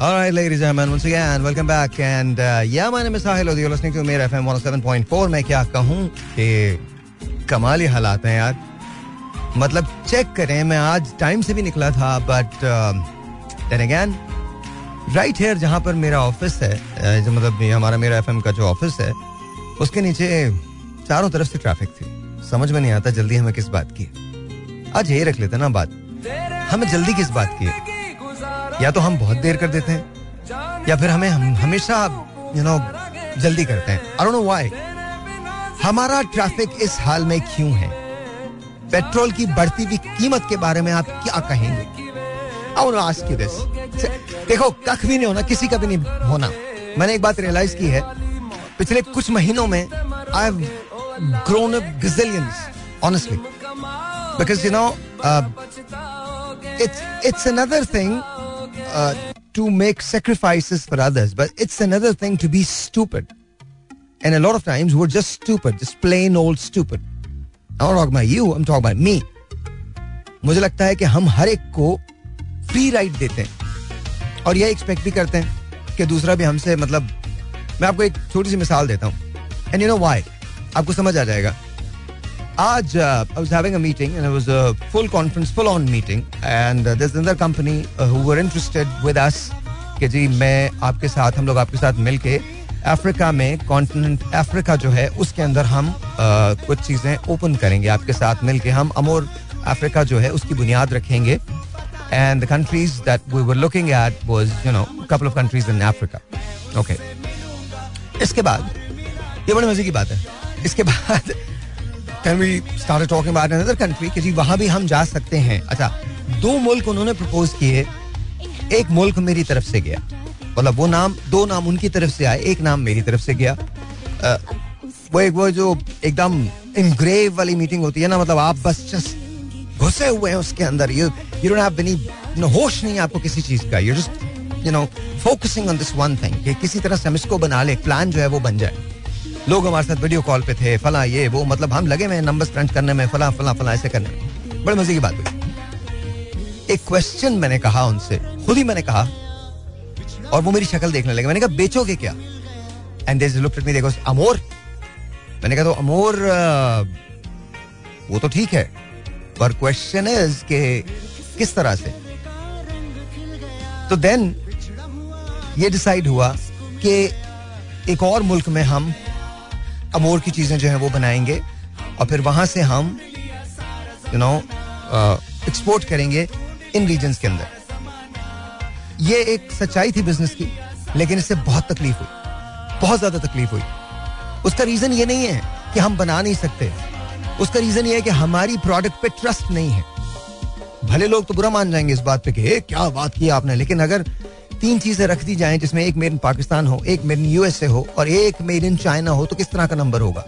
All right, ladies and gentlemen, once again, welcome back. And uh, yeah, my name is Sahil Lodi. You're listening to Mir FM 107.4. मैं क्या कहूँ कि कमाल हालात हैं यार मतलब चेक करें मैं आज टाइम से भी निकला था but then again right here जहाँ पर मेरा ऑफ़िस है जो मतलब ये हमारा मेरा एफएम का जो ऑफ़िस है उसके नीचे चारों तरफ़ से ट्रैफ़िक थी समझ में नहीं आता जल्दी हमें किस बात की। आज यही रख लेते ना बात हमें जल्दी किस बात की है या तो हम बहुत देर कर देते हैं या फिर हमें हम हमेशा यू नो जल्दी करते हैं। आई नो व्हाई हमारा ट्रैफ़िक इस हाल में क्यों है? पेट्रोल की बढ़ती हुई कीमत के बारे में आप क्या कहेंगे? आस्क यू दिस देखो कख भी नहीं होना किसी का भी नहीं होना। मैंने एक बात रियलाइज़ की है। पिछले कुछ महीनों में I grown up because you know uh, it's it's another thing uh, to make sacrifices for others but it's another thing to be stupid and a lot of times we're just stupid just plain old stupid I'm not talking about you I'm talking about me मुझे लगता है कि हम हर एक को free right देते हैं और यह एक्सपेक्ट भी करते हैं कि दूसरा भी हमसे मतलब मैं आपको एक छोटी सी मिसाल देता हूँ एंड यू नो व्हाई आपको समझ आ जाएगा आज I was having a meeting and it was a full conference full on meeting and is another company who were interested with us कि जी मैं आपके साथ हम लोग आपके साथ मिलके अफ्रीका में कॉन्टिनेंट अफ्रीका जो है उसके अंदर हम uh, कुछ चीज़ें ओपन करेंगे आपके साथ मिलके। हम अमोर अफ्रीका जो है उसकी बुनियाद रखेंगे and the countries that we were looking at was you know couple of countries in Africa okay इसके बाद ये बड़ी मज़े की बात है। इसके बाद can we start talking about another country कि जी वहाँ भी हम जा सकते हैं। अच्छा दो मुल्क उन्होंने प्रपोज किए। एक मुल्क मेरी तरफ़ से गया। मतलब वो नाम दो नाम उनकी तरफ़ से आए एक नाम मेरी तरफ़ से गया। अ, वो एक वो जो एकदम इनग्रेव वाली मीटिंग होती है ना मतलब आप बस जस्ट घुसे हुए हैं उसके अंदर। You you don't have any होश नहीं आपको किसी चीज़ का। You just you know focusing on this one thing कि किसी तरह से हम इसको बना ले प्लान जो है वो बन जाए। लोग हमारे साथ वीडियो कॉल पे थे, फला ये, वो मतलब हम लगे हुए नंबर क्रंच करने में, फला फला फला, ऐसे करने में। बड़े मज़े की बात हुई। एक क्वेश्चन मैंने कहा उनसे, खुद ही मैंने कहा, और वो मेरी शक्ल देखने लगे। मैंने कहा, बेचोगे क्या? And they looked at me देखो अमोर? मैंने कहा तो अमोर वो तो ठीक है, पर क्वेश्चन इज़ के किस तरह से? तो देन ये डिसाइड हुआ कि एक और मुल्क में हम अमोर की चीज़ें जो है वो बनाएँगे। और फिर वहाँ से हम यू नो एक्सपोर्ट करेंगे इन रीजन्स के अंदर। ये एक सच्चाई थी बिज़नेस की लेकिन इससे बहुत तकलीफ़ हुई। बहुत ज़्यादा तकलीफ़ हुई। उसका रीजन ये नहीं है कि हम बना नहीं सकते। उसका रीजन ये है कि हमारी प्रोडक्ट पे ट्रस्ट नहीं है। भले लोग तो बुरा मान जाएँगे इस बात पे कि "ए, क्या बात की आपने? लेकिन अगर तीन चीज़ें रख दी जाए जिसमें एक मेड इन पाकिस्तान हो, एक मेड इन यूएसए हो और एक मेड इन चाइना हो तो किस तरह का नंबर होगा?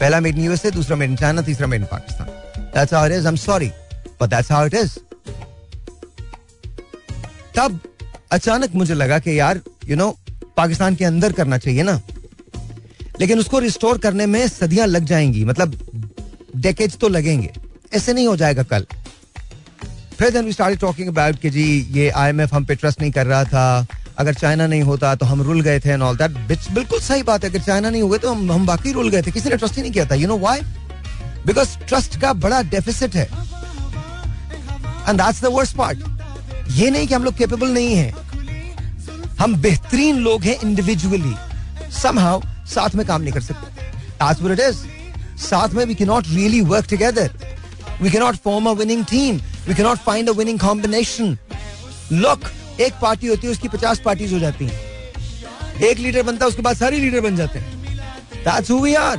पहला मेड इन यूएसए, दूसरा मेड इन चाइना, तीसरा made in Pakistan. Sorry but how it is तब अचानक मुझे लगा कि यार यू नो पाकिस्तान के अंदर करना चाहिए ना। लेकिन उसको रिस्टोर करने में सदियाँ लग जाएँगी मतलब डेकेज तो लगेंगे। ऐसे नहीं हो जाएगा कल। फिर then we started talking about कि जी, ये आईएमएफ हम पे ट्रस्ट नहीं कर रहा था। अगर चाइना नहीं होता तो हम रुल गए थे एंड ऑल दैट बिल्कुल सही बात है, अगर चाइना नहीं हुए तो हम हम बाकी रुल गए थे। किसी ने ट्रस्ट ही नहीं किया था। You know why because trust का बड़ा डेफिसिट है। And that's the worst part ये नहीं कि हम लोग केपेबल नहीं हैं। हम बेहतरीन लोग हैं इंडिविजुअली समहाउ साथ में काम नहीं कर सकते. साथ में we not really work together. We cannot form a winning team. We cannot find a winning combination. Look, एक पार्टी होती है उसकी पचास पार्टीज़ हो जाती हैं एक लीडर बनता है उसके बाद सारे लीडर बन जाते हैं That's who we are.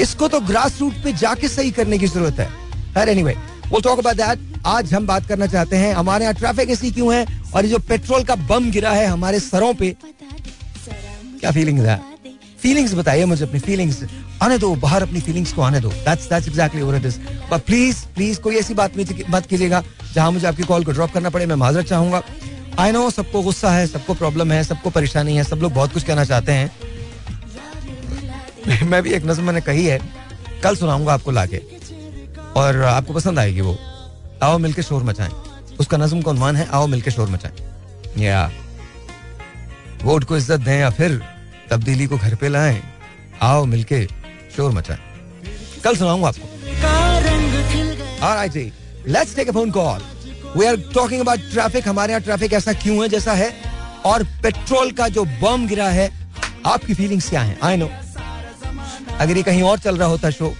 इसको तो ग्रास रूट पे जाके सही करने की ज़रूरत है But anyway, we'll talk about that. आज हम बात करना चाहते हैं हमारे यहाँ ट्रैफ़िक ऐसी क्यों है और ये जो पेट्रोल का बम गिरा है हमारे सरों पे क्या फीलिंग है फीलिंग्स बताइए मुझे अपनी फीलिंग्स आने दो बाहर अपनी फीलिंग्स को आने दो that's that's exactly what it is but please please कोई ऐसी बात नहीं मत कीजिएगा जहाँ मुझे आपकी कॉल को ड्रॉप करना पड़े मैं माजरत चाहूँगा आई नो सबको गुस्सा है सबको प्रॉब्लम है सबको परेशानी है सब लोग बहुत कुछ कहना चाहते हैं मैं भी एक नज्म मैंने कही है कल सुनाऊँगा आपको लाके और आपको पसंद आएगी वो आओ मिलके शोर मचाएँ उसका नज्म का उन्वान है आओ मिलके शोर मचाएँ या वोट को इज़्ज़त दें या फिर तब्दीली को घर पे लाएँ आओ मिलके शोर मचाएँ। कल सुनाऊँगा आपको। Alright, ji. Let's take a phone call we are talking about traffic हमारे यहाँ ट्रैफ़िक ऐसा क्यों है जैसा है? और पेट्रोल का जो बम गिरा है आपकी फीलिंग्स क्या है? आई नो अगर ये कहीं और चल रहा होता शो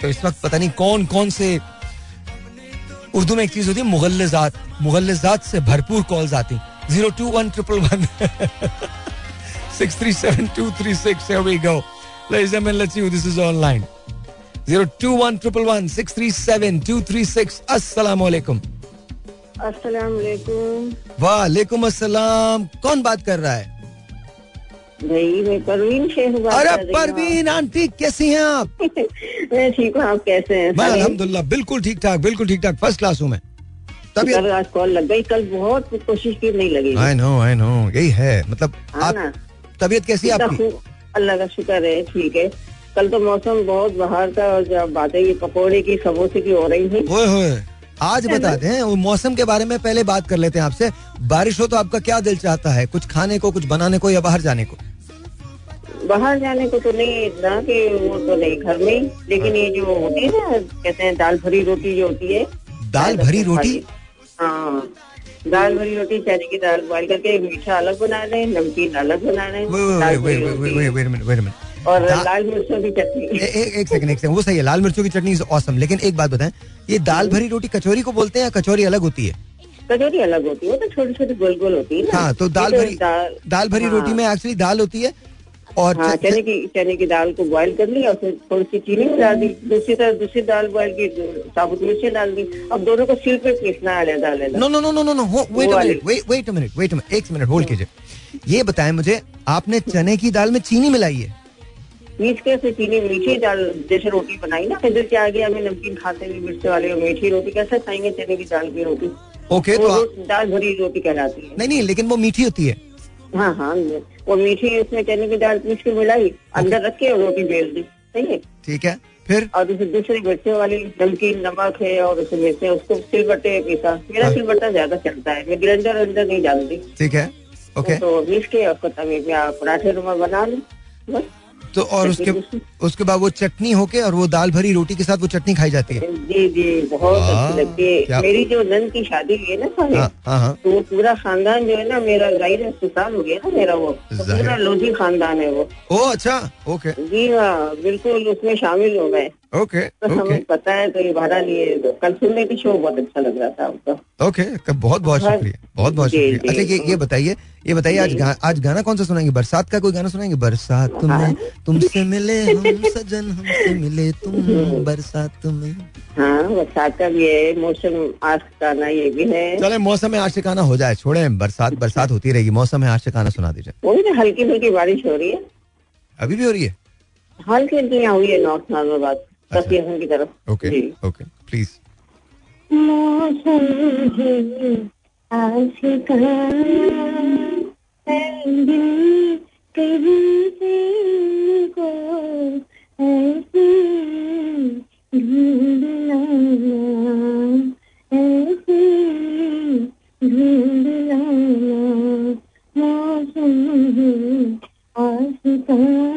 तो इस वक्त पता नहीं कौन कौन से उर्दू में एक चीज़ होती है मुगल्लिजात। मुगल्लिजात से भरपूर कॉल्स आती zero two one triple one six three seven two three six we go Ladies and gentlemen, let's see who this is online. Zero two one triple one six three seven two three six. Assalamu alaikum. वालेकुम अस्सलाम कौन बात कर रहा है? परवीन शेख अरे। Parveen aunty कैसी हैं आप? मैं ठीक हूँ आप कैसे हैं? मैं सारे? अल्हम्दुलिल्लाह बिल्कुल ठीक ठाक बिल्कुल ठीक ठाक फ़र्स्ट क्लास हूँ मैं। आज कॉल लग गई कल बहुत कोशिश की नहीं लगी आई नो आई नो यही है। मतलब हाँ आप तबीयत कैसी है आपकी? अल्लाह का शुक्र है ठीक है। कल तो मौसम बहुत बाहर था और जब बातें ये पकौड़े की समोसे की हो रही थी ओए होए आज बताते हैं वो मौसम के बारे में पहले बात कर लेते हैं आपसे। बारिश हो तो आपका क्या दिल चाहता है? कुछ खाने को कुछ बनाने को या बाहर जाने को? बाहर जाने को तो नहीं इतना कि वो तो नहीं घर में। लेकिन ये जो होती है ना कहते हैं दाल भरी रोटी जो होती है। दाल भरी रोटी? हाँ। दाल भरी रोटी चने की दाल बॉइल करके मीठा अलग बना रहे हैं नमकीन अलग बना रहे हैं और दा- लाल मिर्चों की चटनी एक सेकंड एक सेकंड वो सही है लाल मिर्चों की चटनी इज़ ऑसम लेकिन एक बात बताएँ ये दाल भरी रोटी कचौरी को बोलते हैं या कचौरी अलग होती है कचौरी अलग होती है वो तो छोटी छोटी गोल गोल होती है ना हाँ तो दाल भरी दाल भरी हाँ। रोटी में एक्चुअली दाल होती है और हाँ चने की चने की दाल को बॉईल कर ली और फिर थोड़ी सी चीनी मिला दी। दूसरी तरफ़ दूसरी दाल बॉईल की साबुत मिर्ची डाल दी। अब दोनों को सिल पे पीसना अलग अलग no. No no no no no wait a minute wait wait a minute wait a minute एक मिनट होल्ड कीजिए। ये बताएँ मुझे आपने चने की दाल में चीनी मिलाई है? पीस के फिर चीनी मीठी दाल जैसे रोटी बनाई ना? इधर के आगे हमें नमकीन खाते हुए मिर्च वाले मीठी रोटी कैसे खाएँगे चने की दाल की रोटी? ओके तो दाल भरी रोटी कहलाती है। नहीं नहीं लेकिन वो मीठी होती है। हाँ हाँ वो मीठी उसमें चने की दाल पीस के मिलाई अंदर रख के और रोटी बेल दी। सही है? ठीक है फिर? और दूसरी दूसरी बच्चे वाली नमकीन नमक है और उसमें हैं उसको सिलबट्टे पीसा मेरा। सिलबट्टा ज़्यादा चलता है मैं ग्राइंडर अंदर नहीं डालती। ठीक है ओके तो पीस के उसको तवे पराठे रूमा बना लू बस। तो और उसके उसके बाद वो चटनी होके और वो दाल भरी रोटी के साथ वो चटनी खाई जाती है। जी जी बहुत अच्छी लगती है। मेरी जो नन की शादी हुई है ना हाँ हाँ हाँ। तो वो पूरा खानदान जो है ना मेरा ज़ाहिर अस्पताल हो गया ना मेरा वो। तो पूरा लोधी खानदान है वो। ओ अच्छा ओके। जी हाँ बिल्कुल उसमें शामिल हो गए ओके तो ओके हमें पता है तो ये भाड़ा लिए कल सुनने की शो बहुत अच्छा लग रहा था आपका ओके बहुत बहुत हाँ, शुक्रिया बहुत बहुत शुक्रिया। अच्छा ये ये बताइए ये बताइए आज गा, आज गाना कौन सा सुनाएँगे? बरसात का कोई गाना सुनाएँगे? बरसात हाँ। में तुमसे मिले हम सजन हमसे मिले तुम बरसात में। हाँ बरसात का भी है मौसम आज का ना ये भी है। चले मौसम में आशिकाना हो जाए छोड़े बरसात बरसात होती रहेगी। मौसम में आशिकाना सुना दीजिए। वो भी ना हल्की फुल्की बारिश हो रही है। अभी भी हो रही है? हल्की हल्की यहाँ हुई है नॉर्थ नाजाबाद अच्छा। कसियासन की तरफ़। ओके ओके प्लीज़ ढूंढ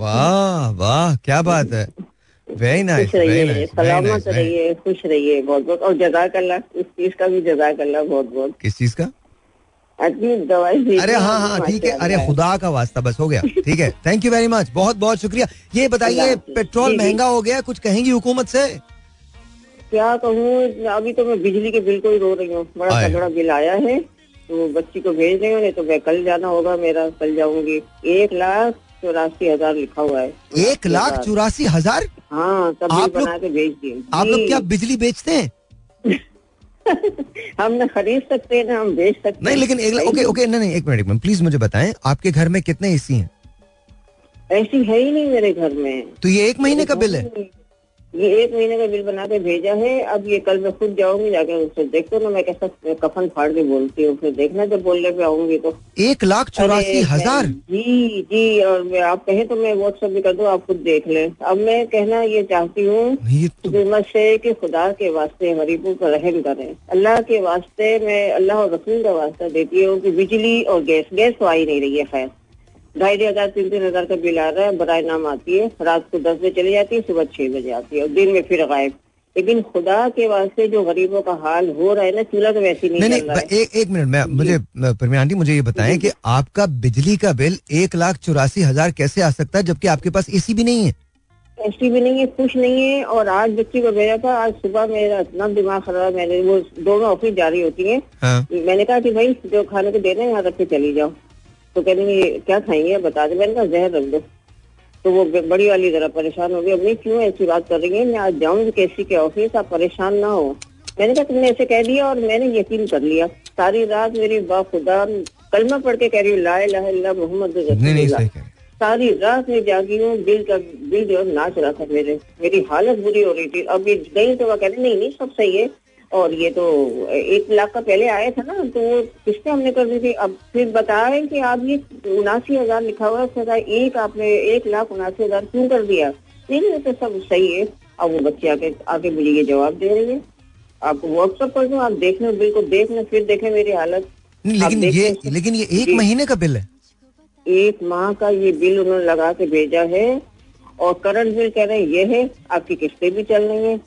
वाह वाह क्या बात है। वेरी नाइस खुश रहिए सलामत रहिए खुश रहिए बहुत बहुत और जजाक अल्लाह इस चीज़ का भी जजाक अल्लाह बहुत बहुत किस चीज़ का? दवाई अरे हाँ हाँ ठीक है। अरे खुदा का वास्ता बस हो गया। ठीक है। थैंक यू वेरी मच बहुत बहुत शुक्रिया। ये बताइए पेट्रोल। महँगा हो गया कुछ कहेंगी हुकूमत से? क्या कहूँ अभी तो मैं बिजली के बिल को ही रो रही हूँ। बड़ा तगड़ा बिल आया है। तो बच्ची को भेज रही हूँ नहीं तो मैं कल जाना होगा मेरा कल जाऊँगी। एक लाख चौरासी हज़ार लिखा हुआ है। एक लाख चौरासी हज़ार? हाँ तब आप बना के भेज दिए। आप लोग क्या बिजली बेचते हैं? हम ना खरीद सकते हैं ना हम बेच सकते नहीं लेकिन एक ओके ओके नहीं नहीं एक मिनट एक मिनट प्लीज़ मुझे बताएँ आपके घर में कितने एसी हैं? ऐसी है ही नहीं मेरे घर में। तो ये एक महीने का बिल है? ये एक महीने का बिल बना के भेजा है अब ये कल मैं खुद जाऊँगी जाकर उससे देखो ना मैं कैसा कफन फाड़ के बोलती हूँ फिर देखना जब बोलने पे आऊँगी तो। एक लाख चौरासी हज़ार। जी जी और मैं आप कहें तो मैं व्हाट्सएप भी कर दूँ आप खुद देख लें। अब मैं कहना ये चाहती हूँ ये तो हिम्मत से कि खुदा के वास्ते गरीबों पर रहम करें। अल्लाह के वास्ते मैं अल्लाह और रसूल का वास्ता देती हूँ कि बिजली और गैस गैस तो आई नहीं रही है खैर। ढाई ढाई हज़ार तीन तीन हज़ार का बिल आ रहा है बराए नाम आती है रात को दस बजे चली जाती है सुबह छह बजे आती है और दिन में फिर गायब। लेकिन खुदा के वास्ते जो गरीबों का हाल हो रहा है ना चूल्हा तो वैसे नहीं नहीं नहीं एक एक मिनट मैं मुझे परमीन आंटी मुझे ये बताएँ कि आपका बिजली का बिल एक लाख चौरासी हज़ार कैसे आ सकता है जबकि आपके पास एसी भी नहीं है? एसी भी नहीं है कुछ नहीं है और आज बच्ची को भेजा था आज सुबह मेरा इतना दिमाग खराब है, मैंने वो दोनों ऑफ़िस जा रही होती है। हाँ। मैंने कहा कि भाई जो खाने को दे रहे हैं यहाँ रख के चली जाओ। तो कह रही क्या खाएँगे? बता दे मैंने कहा जहर रख दो। तो वो बड़ी वाली जरा परेशान हो गई। अब नहीं क्यों ऐसी बात कर रही है? मैं आज जाऊँगी केसी के ऑफ़िस आप परेशान ना हो। मैंने कहा तुमने ऐसे कह दिया और मैंने यकीन कर लिया। सारी रात मेरी बा खुदा कलमा पढ़ के कह रही हूँ ला मोहम्मद। सारी रात में जागी हूँ दिल का दिल जो नाच रहा था मेरे। मेरी हालत बुरी हो रही थी। अब ये गई तो वह कह रही नहीं नहीं सब सही है। और ये तो एक लाख का पहले आया था ना तो वो किस्तें हमने कर दी थी? अब फिर बताया कि आप ये उनासी हज़ार लिखा हुआ है एक आपने एक लाख उनासी हज़ार क्यों कर दिया? नहीं नहीं तो सब सही है। अब वो बच्चे आके आके मुझे ये जवाब दे रही है। आपको व्हाट्सएप कर दूँ आप देख लो बिल को देख लो फिर देखे मेरी हालत। लेकिन ये लेकिन ये एक महीने का बिल है। एक माह का ये बिल उन्होंने लगा के भेजा है और करंट बिल कह रहे हैं ये है आपकी किस्तें भी चल रही हैं।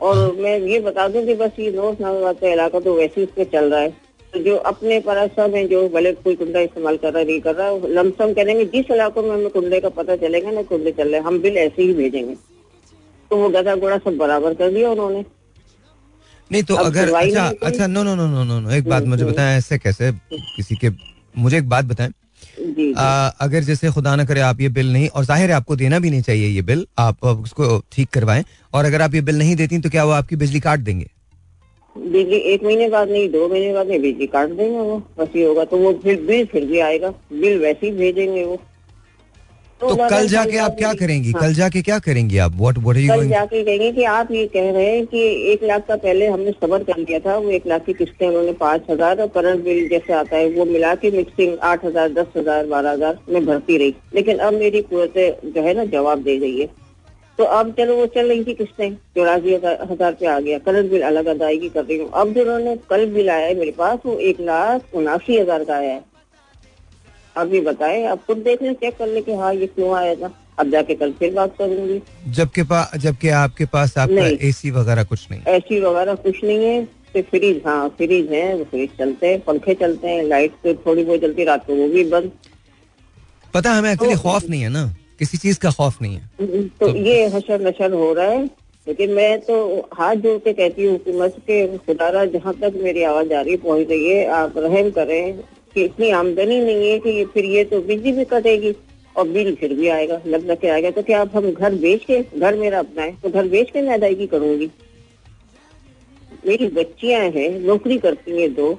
और मैं ये बता दूँ कि बस ये नोट नागाबाद का इलाका तो वैसे ही उसमें चल रहा है। तो जो अपने परासा में जो भले कोई कुंडा इस्तेमाल कर रहा है नहीं कर रहा है लमसम करेंगे। जिस इलाकों में हमें कुंडे का पता चलेगा ना कुंडे चल रहे हैं हम बिल ऐसे ही भेजेंगे। तो वो गधा घोड़ा सब बराबर कर दिया उन्होंने। नहीं तो अगर अच्छा अच्छा no no no no no एक बात मुझे बताएँ ऐसे कैसे किसी के मुझे एक बात बताएँ। आ, अगर जैसे खुदा ना करे आप ये बिल नहीं और ज़ाहिर है आपको देना भी नहीं चाहिए ये बिल आप उसको ठीक करवाएँ और अगर आप ये बिल नहीं देती तो क्या वो आपकी बिजली काट देंगे? बिजली एक महीने बाद नहीं दो महीने बाद नहीं बिजली काट देंगे वो बस ये होगा तो वो फिर बिल फिर भी आएगा बिल वैसे ही भेजेंगे वो। तो कल जाके आप क्या करेंगी? हाँ, कल जाके क्या करेंगे आप? व्हाट व्हाट आर यू कल जाके कहेंगे कि आप ये कह रहे हैं कि एक लाख का पहले हमने सबर कर लिया था वो एक लाख की किस्तें उन्होंने पाँच हज़ार और करंट बिल जैसे आता है वो मिला के मिक्सिंग आठ हज़ार दस हज़ार बारह हज़ार में भरती रही। लेकिन अब मेरी कुत जो है ना जवाब दे गई है। तो अब चलो वो चल रही थी किस्तें चौरासी हज़ार हज़ार पे आ गया। करंट बिल अलग अदायगी कर रही हूँ। अब जो उन्होंने कल बिल आया है मेरे पास वो एक लाख उनासी हज़ार का आया है। ये बताए आप खुद देख लें चेक कर ले कि हाँ ये क्यों आया था? अब जाके कल फिर बात करूँगी। जबकि पा, जबकि आपके पास आपका। एसी वगैरह कुछ नहीं। एसी वगैरह कुछ नहीं है सिर्फ़ फ्रिज हाँ फ्रिज है वो फ्रिज चलते हैं पंखे चलते हैं लाइट तो थोड़ी बहुत चलती रात को वो भी बंद। पता हमें एक्चुअली तो- खौफ नहीं है ना? किसी चीज़ का खौफ नहीं है। तो तो- ये हशर नशर हो रहा है लेकिन मैं तो हाथ जोड़ के कहती हूँ हुकूमत के खुदारा जहाँ तक मेरी आवाज़ आ रही पहुँच रही है आप रहम करें कि इतनी आमदनी नहीं है कि ये फिर ये तो बिजली भी कटेगी और बिल फिर भी आएगा, लग लग के आएगा। तो क्या अब हम घर बेच के, घर मेरा अपना है तो घर बेच के मैं अदायगी करूँगी? मेरी बच्चियाँ हैं, नौकरी करती हैं दो।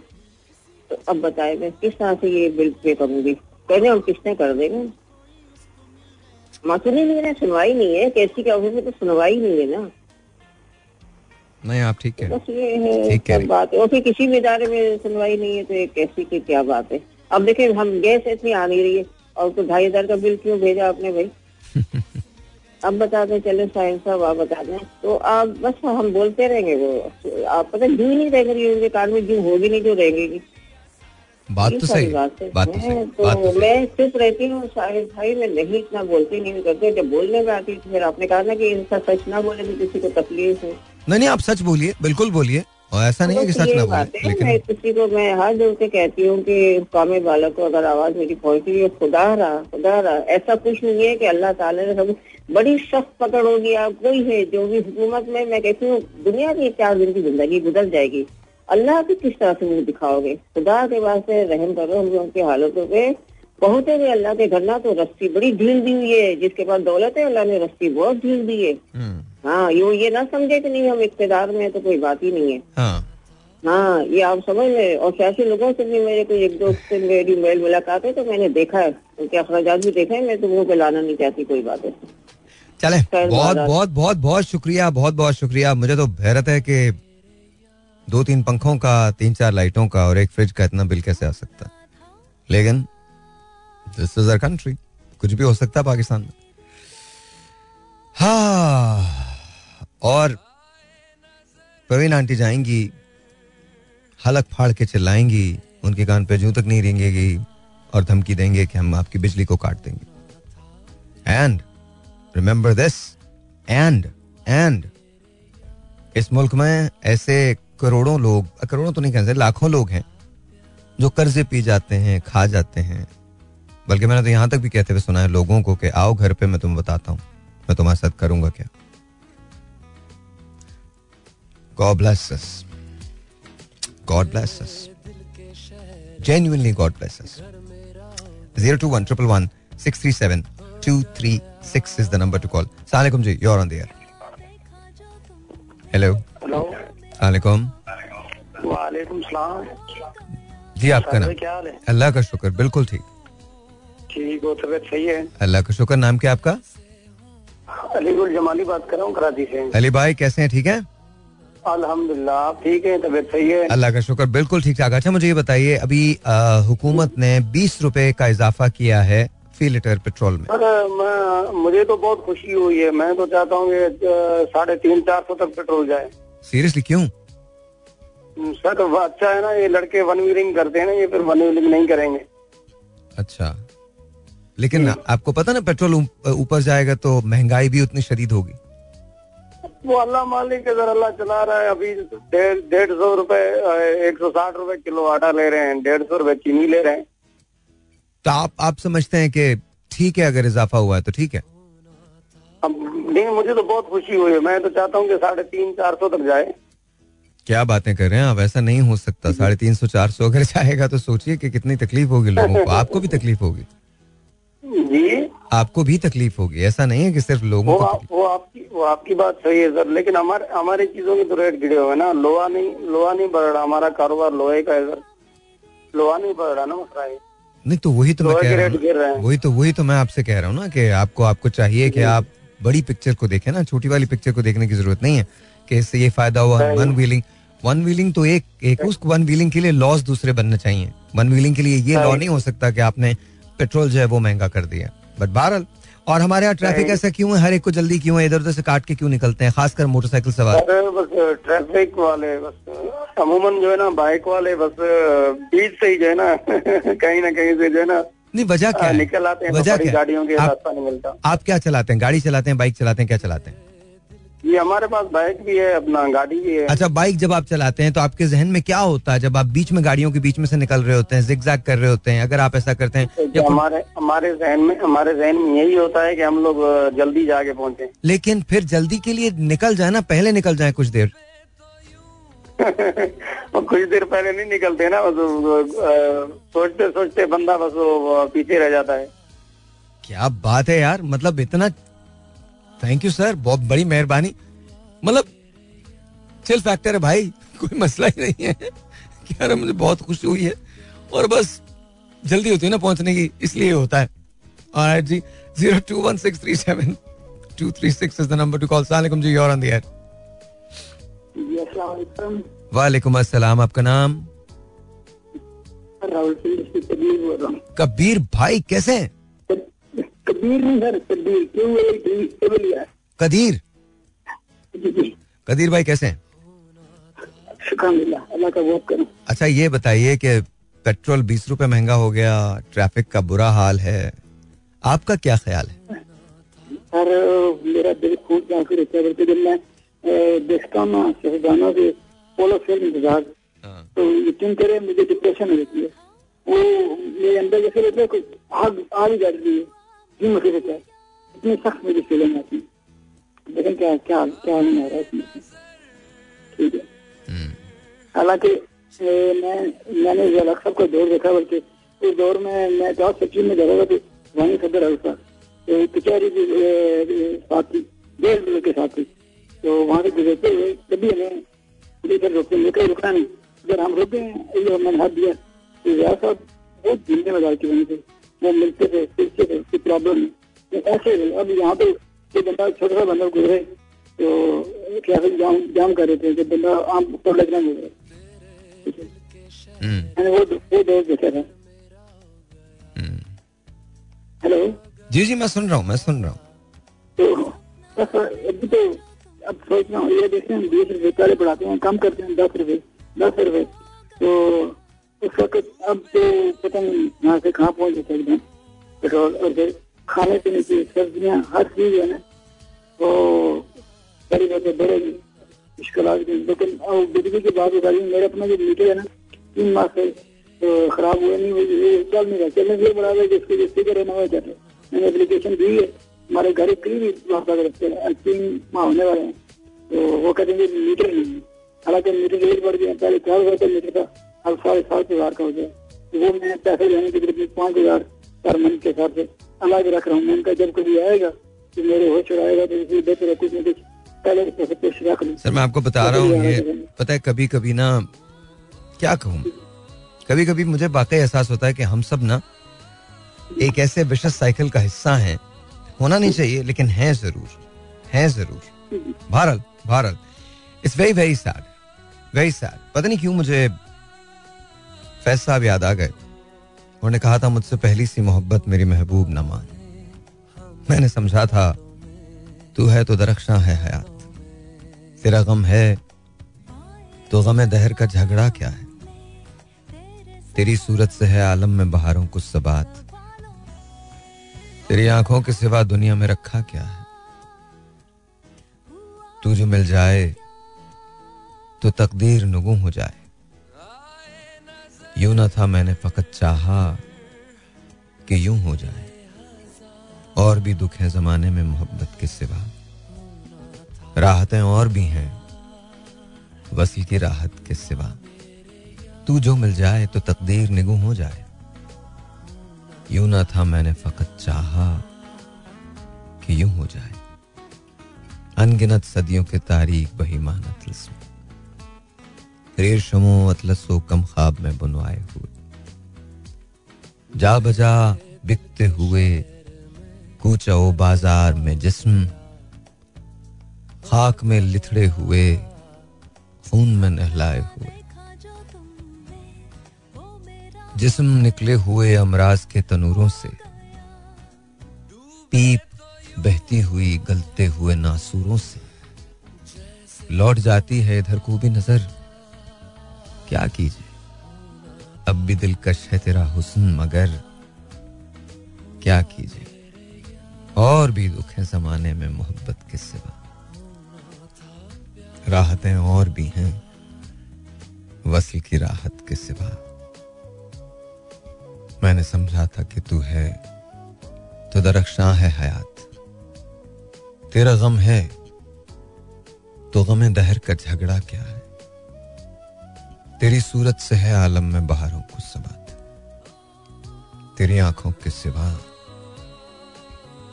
तो अब बताए, मैं किस तरह से ये बिल पे करूँगी? कहने हम किसने कर देंगे माँ सुनी नहीं सुनवाई नहीं है। कैसी क्या में तो सुनवाई नहीं है ना। नहीं आप ठीक है। ठीक रही। बात है। और फिर किसी भी इदारे में सुनवाई नहीं है तो ये कैसी की क्या बात है? अब देखें हम गैस इतनी आ नहीं रही है। और तो ढाई हज़ार का बिल क्यों भेजा आपने भाई? अब बता दें चले साइंस साहब आप बता दें। तो आप बस हम बोलते रहेंगे वो। आप पता जू ही नहीं रहेंगे उनके कान में जू होगी नहीं जो रहेंगी बात तो सही बात है। बात तो सही मैं बात तो तो सही। मैं चुप रहती हूँ शायद भाई मैं नहीं इतना बोलती नहीं करते जब बोलने में आती तो फिर आपने कहा ना कि इंसान सच ना बोले तो किसी को तकलीफ़ हो। नहीं नहीं आप सच बोलिए बिल्कुल बोलिए। और ऐसा नहीं है कि सच ना बोले है, मैं लेकिन किसी को मैं हाथ जोड़ के कहती हूँ कि कौमे बालक को अगर आवाज़ मेरी पहुँच रही है खुदा रहा खुदा रहा। ऐसा कुछ नहीं है कि अल्लाह ताला ने सब बड़ी सख्त पकड़ होगी आप कोई है जो भी हुकूमत में मैं कहती हूँ दुनिया की चार दिन की ज़िंदगी गुजर जाएगी। अल्लाह की किस तरह से मुझे दिखाओगे? खुदा के वास्ते रहम करो हम लोगों की हालतों पे। पहुँचेंगे अल्लाह के घर ना तो रस्सी बड़ी ढील दी हुई है जिसके पास दौलत है अल्लाह ने रस्सी बहुत ढील दी है। हम्म, हाँ यो ये ना समझे कि नहीं हम इकतेदार में हैं, तो कोई बात ही नहीं है। हाँ। हाँ ये आप समझ लें और सियासी लोगों से भी मेरे को एक दोस्त से मेरी मेल मुलाकात है तो मैंने देखा है। उनके अखराज भी देखे हैं मैं तो मुँह पे लाना नहीं चाहती कोई बात है। चले बहुत बहुत बहुत बहुत शुक्रिया बहुत बहुत शुक्रिया। मुझे तो हैरत है कि दो तीन पंखों का तीन चार लाइटों का और एक फ्रिज का इतना बिल कैसे आ सकता? लेकिन दिस इज़ अर कंट्री कुछ भी हो सकता है पाकिस्तान में। हाँ। और प्रवीण आंटी जाएँगी, हलक फाड़ के चिल्लाएँगी, उनके कान पे जू तक नहीं रेंगेगी और धमकी देंगे कि हम आपकी बिजली को काट देंगे। And remember this and and इस मुल्क में ऐसे करोड़ों लोग, करोड़ों तो नहीं कह सकते, लाखों लोग हैं जो कर्जे पी जाते हैं, खा जाते हैं। बल्कि मैंने तो यहाँ तक भी कहते हुए सुना है लोगों को कि आओ घर पे, मैं तुम्हें बताता हूँ। मैं तुम्हारे साथ करूँगा क्या? God bless us. God bless us. Genuinely, God bless us. 021 111 637 236 is the number to call. Assalamualaikum ji, you're on the air. Hello. Hello Assalamualaikum. वालेकुम सलाम जी आपका नाम क्या हाल है अल्लाह का शुक्र बिल्कुल ठीक ठीक हो तबियत सही है अल्लाह का शुक्र नाम क्या आपका अलीगुल जमाली बात कर रहा हूँ कराची से अली भाई कैसे हैं ठीक है अल्हम्दुलिल्लाह ठीक है तबियत सही है? अल्लाह का शुक्र बिल्कुल ठीक ठाक। अच्छा मुझे ये बताइए अभी हुकूमत ने बीस रुपए का इजाफा किया है फ़ी लीटर पेट्रोल में। सर मैं मुझे तो बहुत खुशी हुई है। मैं तो चाहता हूँ साढ़े तीन चार सौ तक पेट्रोल जाए। सीरियसली क्यों? हम्म, सर वो अच्छा है ना ये लड़के वन व्हीलिंग करते हैं ना ये फिर वन व्हीलिंग नहीं करेंगे। अच्छा। लेकिन आपको पता ना पेट्रोल ऊपर जाएगा तो महँगाई भी उतनी शदीद होगी। वो अल्लाह मालिक अगर अल्लाह चला रहा है। अभी डेढ़ डेढ़ सौ रुपए एक सौ साठ रुपए किलो आटा ले रहे हैं डेढ़ सौ रुपए चीनी ले रहे हैं। तो आप आप समझते हैं कि ठीक है अगर इजाफा हुआ है तो ठीक है? अब नहीं मुझे तो बहुत खुशी हुई है। मैं तो चाहता हूँ कि साढ़े तीन चार सौ तक जाए। क्या बातें कर रहे हैं आप? ऐसा नहीं हो सकता। साढ़े तीन सौ चार सौ अगर जाएगा तो सोचिए कि कितनी तकलीफ़ होगी लोगों को। आपको भी तकलीफ़ होगी। जी। आपको भी तकलीफ़ होगी ऐसा नहीं है कि सिर्फ़ लोगों वो को आप, वो आपकी वो आपकी बात सही है सर लेकिन हमारे हमारी चीज़ों के तो रेट गिरे हुए ना। लोहा नहीं लोहा नहीं बढ़ रहा हमारा कारोबार लोहे का है सर। लोहा नहीं बढ़ रहा ना मसला है नहीं तो वही तो मैं कह रहे हूँ। वही तो वही तो मैं आपसे कह रहा हूँ ना कि आपको आपको चाहिए कि आप बड़ी पिक्चर को देखें ना छोटी वाली पिक्चर को देखने की ज़रूरत नहीं है कि इससे ये फ़ायदा हुआ वन व्हीलिंग वन व्हीलिंग तो एक एक उस वन व्हीलिंग के लिए लॉस दूसरे बनने चाहिए। वन व्हीलिंग के लिए ये लॉ नहीं हो सकता कि आपने पेट्रोल जो है वो महँगा कर दिया। बट बहरहाल और हमारे यहाँ ट्रैफ़िक ऐसा क्यों है? हर एक को जल्दी क्यों है? इधर उधर से काट के क्यों निकलते हैं? खासकर मोटरसाइकिल सवार। बस ट्रैफ़िक वाले बस अमूमन जो है ना बाइक वाले बस बीच से ही जो है ना कहीं ना कहीं से जो है ना नहीं वजह क्या है? निकल आते हैं तो वजह बड़ी क्या गाड़ियों के आप- रास्ता नहीं मिलता। आप क्या चलाते हैं? गाड़ी चलाते हैं बाइक चलाते हैं क्या चलाते हैं? ये हमारे पास बाइक भी है अपना गाड़ी भी है। अच्छा बाइक जब आप चलाते हैं तो आपके जहन में क्या होता है? जब आप बीच में गाड़ियों के बीच में से निकल रहे होते हैं जिगजैग कर रहे होते हैं अगर आप ऐसा करते हैं तो हमारे हमारे जहन में हमारे जहन में यही होता है कि हम लोग जल्दी जाके पहुँचे। लेकिन फिर जल्दी के लिए निकल जाए ना पहले निकल जाए कुछ देर। कुछ देर पहले नहीं निकलते ना बस सोचते सोचते बंदा बस वो पीछे रह जाता है। क्या बात है यार मतलब इतना थैंक यू सर बहुत बड़ी मेहरबानी। मतलब चिल फैक्टर है भाई। कोई मसला ही नहीं है। कि यार मुझे बहुत खुशी हुई है। और बस जल्दी होती है ना पहुँचने की। इसलिए होता है। और जी। Zero two one six three seven two three six is the number to call सलाम जी योर ऑन द एयर वालेकुम अस्सलाम आपका नाम? रावलपिंडी से कबीर बोल रहा हूँ। कबीर भाई कैसे हैं? कबीर नहीं सर कबीर क्यों कदीर? जी जी। कदीर भाई कैसे हैं? अल्लाह का बहुत करो। अच्छा ये बताइए कि पेट्रोल बीस रुपए महँगा हो गया ट्रैफ़िक का बुरा हाल है आपका क्या ख्याल है? और मेरा दिल खूब जाकर रहता है जब मैं देखता हूँ ना शहजानों के पोलो फ़िल्म इंतज़ार। तो यकीन करे मुझे डिप्रेशन हो जाती है। वो मेरे अंदर जैसे रहता है कुछ आग आग ही जल रही है। जी मुझे रहता है इतनी सख्त मुझे फीलिंग आती है लेकिन क्या क्या क्या नहीं आ रहा है इसमें? ठीक है। हम्म, हालाँकि मैं मैंने जलाक साहब का दौर देखा बल्कि उस दौर में मैं जॉब फैक्ट्री में जा रहा था वहीं हाउस था। तो कचहरी के साथ थी जेल के साथ थी तो वहाँ से गुजरते हुए कभी हमें पुलिस रोकते लेकर रुकना नहीं। अगर हम रुके हैं ये मैंने हाथ दिया। तो यार साहब बहुत मज़ाक की वजह से वो मिलते थे फिरते थे कोई प्रॉब्लम ऐसे अब यहाँ पे कोई बंदा छोटा सा बंदा गुजरे तो ट्रैफ़िक जाम जाम कर रहे थे जब बंदा आम पब्लिक ना गुजरे। मैंने वो वो दौर देखा था। हेलो? जी जी मैं सुन रहा हूँ मैं सुन रहा हूँ। तो बस अभी तो अब सोच रहा हूँ ये देखते हैं बीस रुपए पहले बढ़ाते हैं कम करते हैं दस रुपए दस रुपए। तो उस अब तो यहाँ से कहाँ पहुँच जाता एकदम। पेट्रोल और फिर खाने पीने की सब्ज़ियाँ, हर चीज़ है ना। वो बड़ी बात, बड़े मुश्किल लेकिन बिजली की बात बता रही मेरा अपना जो मीटर है ना, तीन माह से तो खराब हुआ नहीं हुई चल नहीं रहा चलने के लिए बड़ा है जिसकी जिसकी का रहना हुआ मैंने एप्लीकेशन दी है। हमारे घर कहीं भी वापस रखते हैं तीन माह होने वाले हैं। तो वो कहते हैं मीटर नहीं है। हालाँकि मीटर रेट बढ़ गया पहले चार हज़ार का मीटर था। अब साढ़े सात हज़ार का हो तो वो मैं पैसे लेने के लिए पाँच हज़ार पर मंथ के हिसाब से अलग रख रहा हूँ। मैं उनका जब कभी आएगा तो मेरे होश आएगा तो इसलिए बेहतर है कुछ न कुछ पहले पैसे पेश रख लूँ। सर मैं आपको बता रहा हूँ ये पता है कभी कभी ना क्या कहूँ? कभी कभी मुझे वाकई एहसास होता है कि हम सब ना एक ऐसे विशेष साइकिल का हिस्सा हैं। होना नहीं चाहिए लेकिन हैं ज़रूर हैं ज़रूर। Bharat Bharat. It's very very sad very sad पता नहीं क्यों मुझे फैज साहब याद आ गए। उन्होंने कहा था, मुझसे पहली सी मोहब्बत मेरी महबूब न मान। मैंने समझा था, तू है तो दरख्शां है हयात। तेरा गम है तो गम दहर का झगड़ा क्या है? तेरी सूरत से है आलम में बहारों कुछ सबात। तेरी आँखों के सिवा दुनिया में रखा क्या है? तू जो मिल जाए तो तकदीर नगू हो जाए। यूँ ना था मैंने फकत चाहा कि यूँ हो जाए। और भी दुख है जमाने में मोहब्बत के सिवा। राहतें और भी हैं वसी की राहत के सिवा। तू जो मिल जाए तो तकदीर निगू हो जाए। यूँ ना था मैंने फकत चाहा कि यूँ हो जाए। अनगिनत सदियों के तारीख बही मानत रेशमो अतलसो कम ख्वाब में बुनवाए हुए। जा बजा बिकते हुए कूचो बाज़ार में जिस्म, खाक में लिथड़े हुए खून में नहलाए हुए। जिस्म निकले हुए अमराज के तनूरों से पीप बहती हुई गलते हुए नासूरों से। लौट जाती है इधर को भी नज़र। क्या कीजिए? अब भी दिलकश है तेरा हुस्न, मगर क्या कीजिए? और भी दुख है जमाने में मोहब्बत के सिवा। राहतें और भी हैं वसी की राहत के सिवा। मैंने समझा था कि तू है तो दरख्शां है हयात। तेरा गम है तो गमे दहर का झगड़ा क्या है? तेरी सूरत से है आलम में बहारों को सबात तेरी आँखों के सिवा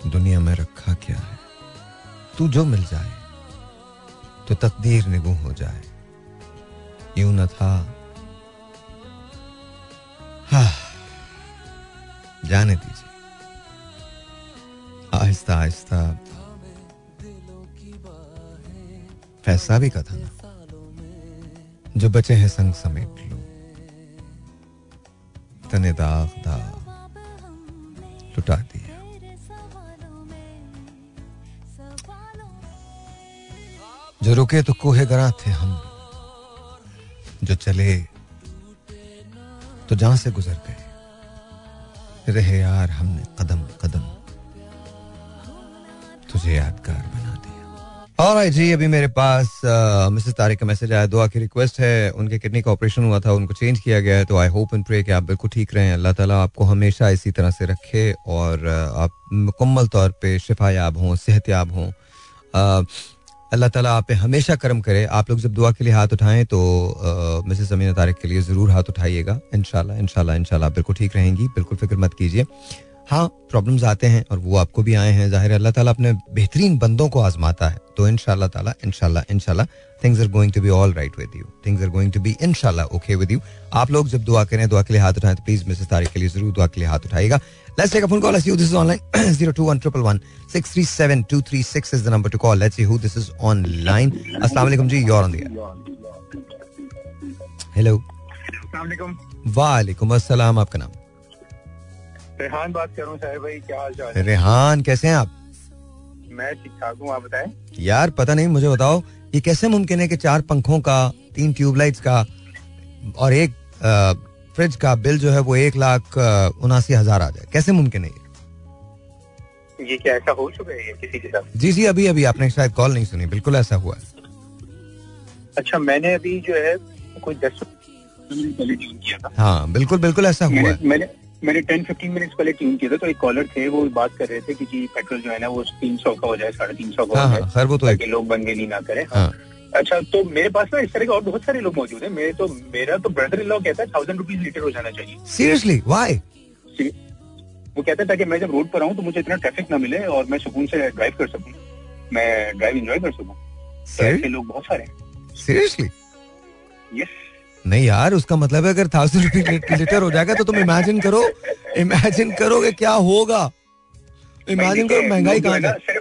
दुनिया में रखा क्या है? तू जो मिल जाए तो तकदीर निगू हो जाए। यूँ न था। हाँ जाने दीजिए। आहिस्ता आहिस्ता। फैसला भी का था ना? जो बचे हैं संग समेट लो। तने दाग दा लुटा दिया जो रुके तो कोहे गरा थे हम। जो चले तो जहाँ से गुजर गए। रहे यार हमने कदम कदम। तुझे यादगार बना। और जी, अभी मेरे पास मिसेस तारिक का मैसेज आया। दुआ की रिक्वेस्ट है, उनके किडनी का ऑपरेशन हुआ था, उनको चेंज किया गया है तो आई होप एंड प्रे कि आप बिल्कुल ठीक रहें। अल्लाह ताला आपको हमेशा इसी तरह से रखे और आप मुकम्मल तौर पे शिफायाब हों, सेहतयाब हों। अल्लाह ताला आप पे हमेशा करम करे। आप लोग जब दुआ के लिए हाथ उठाएँ तो मिसेस अमीना तारिक के लिए ज़रूर हाथ उठाइएगा। इनशाला इनशाला इनशाला आप बिल्कुल ठीक रहेंगी। बिल्कुल फ़िक्र मत कीजिए। हाँ प्रॉब्लम्स आते हैं और वो आपको भी आए हैं ज़ाहिर अल्लाह ताला अपने बेहतरीन बंदों को आजमाता है तो इनशाला ताला इनशाला इनशाला things are going to be all right with you things are going to be इनशाला ओके विद यू आप लोग जब दुआ करें दुआ के लिए हाथ उठाएँ तो प्लीज़ मिसेस तारिक के लिए ज़रूर दुआ के लिए हाथ उठाएगा Let's take a phone call. Let's see who this is online. 021 637 236 is the number to call. Let's see who this is online. Assalamu alaikum ji, you're on the air. Hello. वालेकुम अस्सलाम आपका नाम रेहान बात कर साहिर भाई क्या हाल चाल? रेहान कैसे हैं आप? मैं ठीक ठाक हूँ आप बताएँ? यार पता नहीं मुझे बताओ ये कैसे मुमकिन है कि चार पंखों का तीन ट्यूबलाइट्स का और एक फ्रिज का बिल जो है वो एक लाख उनासी हज़ार आ जाए? कैसे मुमकिन है ये? ये क्या ऐसा हो चुका है किसी के साथ? जी जी अभी अभी आपने शायद कॉल नहीं सुनी बिल्कुल ऐसा हुआ है। अच्छा मैंने अभी जो है कोई दस पहले किया था हाँ बिल्कुल बिल्कुल ऐसा हुआ है। मैंने मैंने टेन फिफ्टीन मिनट्स पहले ट्यून किया था तो एक कॉलर थे वो बात कर रहे थे कि जी पेट्रोल जो है ना वो तीन सौ का हो जाए साढ़े तीन सौ का हाँ, हो हाँ, जाए खैर वो तो लोग नहीं ना करें। हाँ। अच्छा तो मेरे पास ना इस तरह के और बहुत सारे लोग मौजूद हैं। मेरे तो मेरा तो ब्रदर इन लॉ कहता है थाउज़ेंड रुपीज़ लीटर हो जाना चाहिए। सीरियसली वाई वो कहता था ताकि मैं जब रोड पर आऊँ तो मुझे इतना ट्रैफ़िक ना मिले और मैं सुकून से ड्राइव कर सकूँ। मैं ड्राइव इंजॉय कर सकूँ। तो ऐसे लोग बहुत सारे हैं। सीरियसली यस नहीं यार उसका मतलब है अगर थाउज़ेंड रुपीज़ लीटर हो जाएगा तो तुम इमेजिन करो इमेजिन करो कि क्या होगा? इमेजिन करो महँगाई कहाँ है?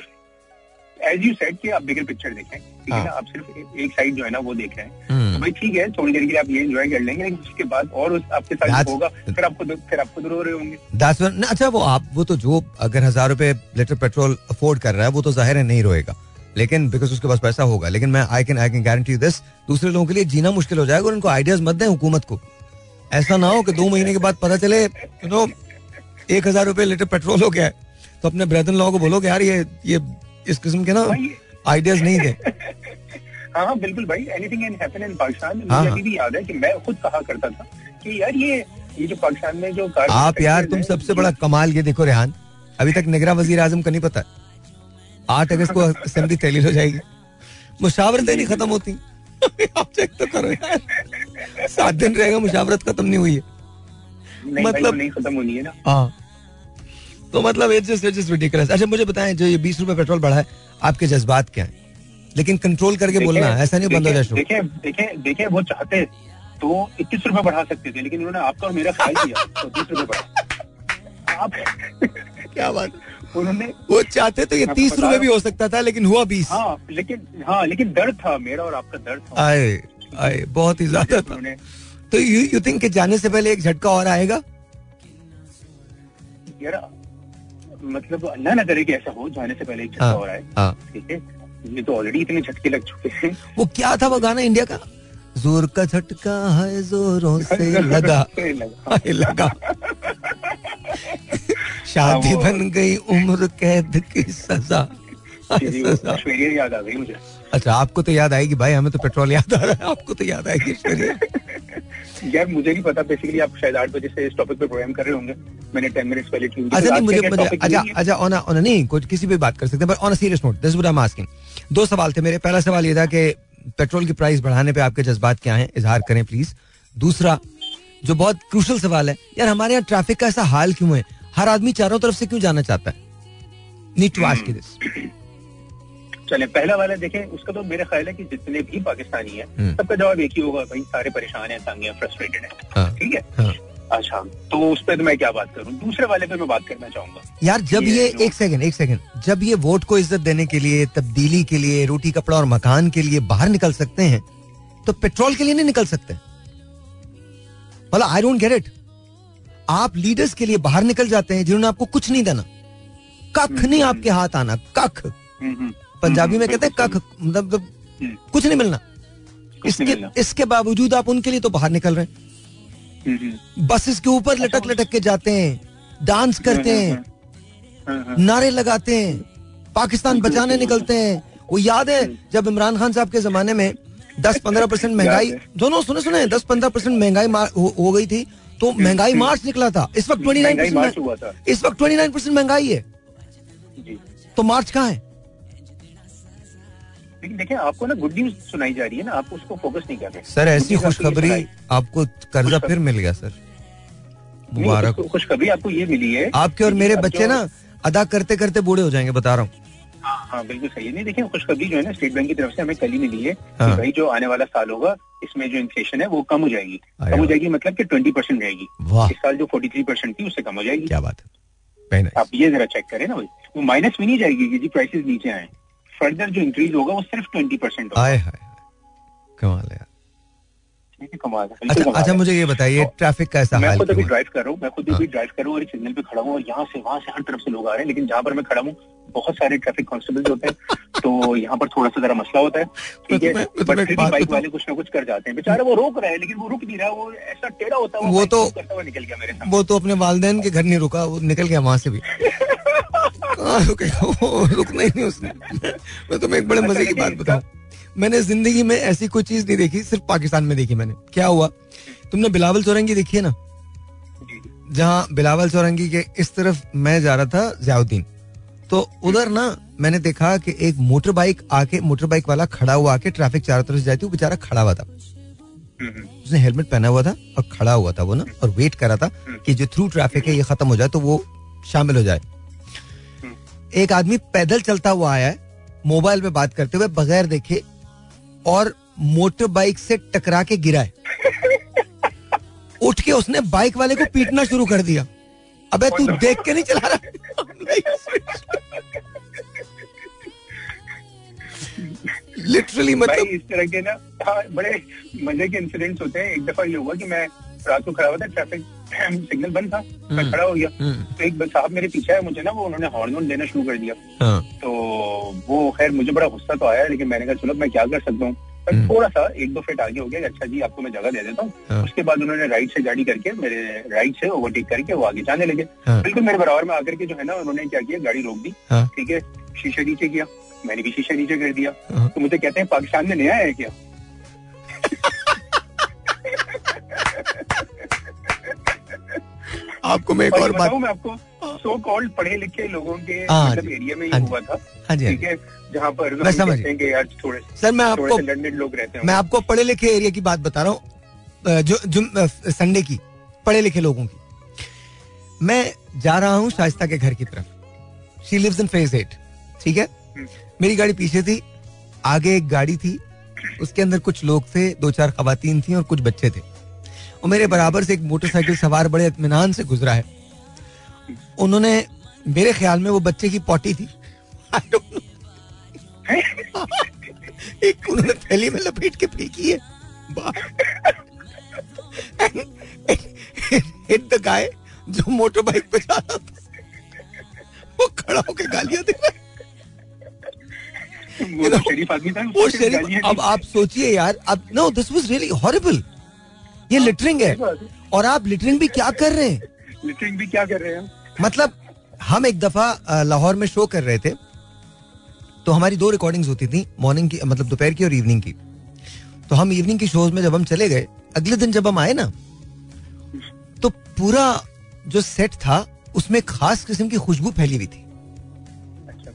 एज यू सेड कि आप बिगर पिक्चर देखें ठीक है हाँ। ना आप सिर्फ़ एक साइड जो है ना वो देख रहे हैं। हम्म। तो भाई ठीक है थोड़ी देर के लिए आप ये एंजॉय कर लेंगे लेकिन उसके बाद और उस आपके साथ That's- होगा फिर आपको फिर आपको रो रहे होंगे। When- अच्छा वो आप वो तो जो अगर हज़ार रुपए लीटर पेट्रोल अफोर्ड कर रहा है वो तो ज़ाहिर है नहीं रोएगा। लेकिन बिकॉज़ उसके पास पैसा होगा लेकिन मैं I can I can guarantee this दूसरे लोगों के लिए जीना मुश्किल हो जाएगा और उनको आइडियाज़ मत दें हुकूमत को। ऐसा ना हो कि दो महीने के बाद पता चले यू नो एक हज़ार रुपए लीटर पेट्रोल हो गया है तो अपने ब्रदर लॉ को बोलो कि यार ये ये इस किस्म के ना आइडियाज़ नहीं दे हाँ हाँ बिल्कुल भाई anything can happen in Pakistan हाँ, मुझे हाँ। अभी भी याद है कि मैं खुद कहा करता था कि यार ये ये जो पाकिस्तान में जो आप यार तुम सबसे बड़ा कमाल ये देखो रेहान। अभी तक निगरा वज़ीर आज़म का नहीं पता। आठ अगस्त को असेंबली तहलील हो जाएगी। मुशावरतें नहीं खत्म होती। आप चेक तो करो यार। सात दिन रहेगा मुशावरत खत्म नहीं हुई है। मतलब- नहीं खत्म होनी है ना। हाँ। तो मतलब इट्स जस्ट इट्स रिडिकुलस अच्छा मुझे बताएँ जो ये बीस रुपए पेट्रोल बढ़ा है आपके जज्बात क्या हैं? लेकिन कंट्रोल करके बोलना है ऐसा नहीं बंद हो जाए देखे देखे देखे वो चाहते तो इक्कीस रुपए बढ़ा सकते थे लेकिन उन्होंने आपका और मेरा ख्याल किया तो तीस रुपए बढ़ा। आप क्या बात उन्होंने वो चाहते तो ये तीस रुपए भी हो सकता था लेकिन हुआ बीस। हाँ लेकिन हाँ लेकिन दर्द था मेरा और आपका दर्द था। आए आए बहुत ही ज़्यादा था। तो यू यू थिंक कि जाने से पहले एक झटका और आएगा? यार मतलब अल्लाह ना करे कि ऐसा हो जाने से पहले एक झटका और हो रहा है हाँ। ठीक है? ये तो ऑलरेडी इतने झटके लग चुके हैं। वो क्या था वो गाना इंडिया का? ज़ोर का झटका है जोरों से लगा। लगा। शादी बन गई उम्र कैद की सजा। याद आ गई मुझे। अच्छा आपको तो याद आएगी भाई हमें तो पेट्रोल याद आ रहा है आपको तो याद आएगी यार मुझे नहीं पता बेसिकली आप शायद आठ बजे से इस टॉपिक पे प्रोग्राम कर रहे होंगे। मैंने टेन मिनट्स पहले अच्छा नहीं मुझे अच्छा अच्छा ऑन ऑन नहीं कुछ किसी पे बात कर सकते हैं पर on serious note this what I am asking दो सवाल थे मेरे। पहला सवाल ये था कि पेट्रोल की प्राइस बढ़ाने पे आपके जज्बात क्या हैं? इजहार करें प्लीज़ दूसरा जो बहुत क्रूशल सवाल है यार हमारे यहाँ ट्रैफ़िक का ऐसा हाल क्यों है? हर आदमी चारों तरफ़ से क्यों जाना चाहता है? नीड टू आस्क दिस चले पहला वाला देखें उसका तो मेरा ख्याल है कि जितने भी पाकिस्तानी हैं हम्म। सबका जवाब एक ही होगा भाई सारे परेशान हैं तंग हैं फ्रस्ट्रेटेड हैं। हाँ, ठीक है? हाँ। अच्छा तो उस पर तो मैं क्या बात करूँ? दूसरे वाले पे मैं बात करना चाहूँगा। यार जब ये ये एक सेकंड एक सेकंड जब ये वोट को इज़्ज़त देने के लिए तब्दीली के लिए रोटी कपड़ा और मकान के लिए बाहर निकल सकते हैं तो पेट्रोल के लिए नहीं निकल सकते। आई डोंट गेट इट आप लीडर्स के लिए बाहर निकल जाते हैं जिन्होंने आपको कुछ नहीं देना। कख नहीं आपके हाथ आना कख। हम्म, हम्म। पंजाबी में हम्म, कहते हैं कख मतलब हम्म, कुछ नहीं मिलना। इसके इसके बावजूद आप उनके लिए तो बाहर निकल रहे हैं। हम्म, हम्म। बसेस के ऊपर लटक लटक के जाते हैं डांस करते हैं हाँ, हाँ। नारे लगाते हैं पाकिस्तान बचाने निकलते हैं। वो याद है जब इमरान खान साहब के जमाने में 10-15 परसेंट महँगाई दोनों सुने सुने 10-15 परसेंट महँगाई हो, हो गई थी। तो महँगाई मार्च निकला था। इस वक्त 29 महँगाई मार्च हुआ परसेंट था इस वक्त 29 परसेंट महँगाई है। जी। तो मार्च कहाँ है? लेकिन देखिए आपको ना गुड न्यूज़ सुनाई जा रही है ना आप उसको फोकस नहीं कर रहे। सर ऐसी खुशखबरी आपको कर्जा फिर मिल गया सर। मुबारक। खुशखबरी आपको ये मिली है आपके और मेरे बच्चे ना अदा करते करते बूढ़े हो जाएँगे बता रहा हूँ। हाँ हाँ बिल्कुल सही नहीं देखिए खुशखबरी जो है ना स्टेट बैंक की तरफ़ से हमें कल ही मिली है हाँ। भाई जो आने वाला साल होगा इसमें जो इन्फ्लेशन है वो कम हो जाएगी। कम हो जाएगी मतलब कि ट्वेंटी परसेंट रहेगी। इस साल जो फोर्टी थ्री परसेंट थी उससे कम हो जाएगी। क्या बात है। आप ये जरा चेक करें ना भाई। वो माइनस में नहीं जाएगी कि जी प्राइसेस नीचे आए फर्दर जो इंक्रीज होगा वो सिर्फ़ ट्वेंटी परसेंट कमाल है अच्छा अच्छा मुझे ये बताइए ट्रैफ़िक का ऐसा मैं खुद अभी ड्राइव कर रहा हूँ मैं खुद अभी ड्राइव हाँ। कर रहा हूँ और सिग्नल पे खड़ा हूँ और यहाँ से वहाँ से हर तरफ़ से लोग आ रहे हैं लेकिन जहाँ पर मैं खड़ा हूँ बहुत सारे ट्रैफ़िक कॉन्स्टेबल होते हैं तो यहाँ पर थोड़ा सा जरा मसला होता है। ठीक है बट फिर बाइक वाले कुछ ना कुछ कर जाते हैं। बेचारे वो रोक रहे हैं लेकिन वो रुक नहीं रहा वो ऐसा टेढ़ा होता है वो तो करता हुआ निकल गया मेरे वो तो अपने वालदेन के घर नहीं रुका वो निकल गया वहाँ से भी। रुकना ही नहीं उसने। मैं तुम्हें एक बड़े मज़े की बात बताऊँ। मैंने ज़िंदगी में ऐसी कोई चीज़ नहीं देखी सिर्फ़ पाकिस्तान में देखी मैंने। क्या हुआ? तुमने बिलावल चौरंगी देखी है ना? जहाँ बिलावल चौरंगी के इस तरफ़ मैं जा रहा था जयाउद्दीन। तो उधर ना मैंने देखा कि एक मोटर बाइक आके मोटर बाइक वाला खड़ा हुआ आके ट्रैफ़िक चारों तरफ़ से जाती वो बेचारा खड़ा हुआ था। उसने हेलमेट पहना हुआ था और खड़ा हुआ था वो ना और वेट कर रहा था कि जो थ्रू ट्रैफ़िक है ये खत्म हो जाए तो वो शामिल हो जाए। एक आदमी पैदल चलता हुआ आया है मोबाइल पे बात करते हुए बगैर देखे और मोटर बाइक से टकरा के गिरा है। उठ के उसने बाइक वाले को पीटना शुरू कर दिया। अबे तू देख के नहीं चला रहा? लिटरली मतलब इस तरह के ना हाँ, बड़े मज़े के इंसिडेंट्स होते हैं। एक दफ़ा ये हुआ कि मैं रात को खड़ा हुआ था ट्रैफ़िक सिग्नल बंद था मैं हम्म, खड़ा हो गया हम्म। तो एक साहब मेरे पीछे है मुझे ना वो उन्होंने हॉर्न वॉर्न देना शुरू कर दिया हाँ। तो वो खैर मुझे बड़ा गुस्सा तो आया लेकिन मैंने कहा चलो मैं क्या कर सकता हूँ पर हम्म। थोड़ा सा एक दो फीट आगे हो गया अच्छा जी आपको मैं जगह दे देता हूँ हाँ। उसके बाद उन्होंने राइट से गाड़ी करके मेरे राइट से ओवरटेक करके वो आगे जाने लगे हाँ। बिल्कुल मेरे बराबर में आकर के जो है ना उन्होंने क्या किया गाड़ी रोक दी। ठीक है शीशे नीचे किया मैंने भी शीशे नीचे कर दिया तो मुझे कहते हैं पाकिस्तान में नया है क्या आपको मैं एक और बात मैं आपको सो कॉल्ड पढ़े लिखे लोगों के हाँ मतलब एरिया में ये हुआ था। हाँ ठीक है? जहाँ पर मैं समझ यार थोड़े सर मैं आपको लोग रहते हैं। मैं आपको पढ़े लिखे एरिया की बात बता रहा हूँ। जो जो संडे की पढ़े लिखे लोगों की। मैं जा रहा हूँ शाइस्ता के घर की तरफ़। She lives in phase eight ठीक है? हम्म। मेरी गाड़ी पीछे थी आगे एक गाड़ी थी। उसके अंदर कुछ लोग थे दो चार खातन थी और कुछ बच्चे थे। और मेरे बराबर से एक मोटरसाइकिल सवार बड़े इतमान से गुजरा है। उन्होंने मेरे ख्याल में वो बच्चे की पोटी थी। एक उन्होंने थैली में लपेट के फेंकी है। हिट द गाय जो मोटर बाइक पे जा रहा था। वो खड़ा होकर गालियाँ दे रहा वो तो शरीफ आदमी था। वो शरीफ अब आप सोचिए यार अब no this was really horrible ये लिटरिंग है। और आप लिटरिंग भी क्या कर रहे हैं? लिटरिंग भी क्या कर रहे हैं? मतलब हम एक दफ़ा लाहौर में शो कर रहे थे। तो हमारी दो रिकॉर्डिंग्स होती थी मॉर्निंग की मतलब दोपहर की और इवनिंग की। तो हम इवनिंग की शोज़ में जब हम चले गए अगले दिन जब हम आए ना तो पूरा जो सेट था उसमें खास किस्म की खुशबू फैली हुई थी। अच्छा।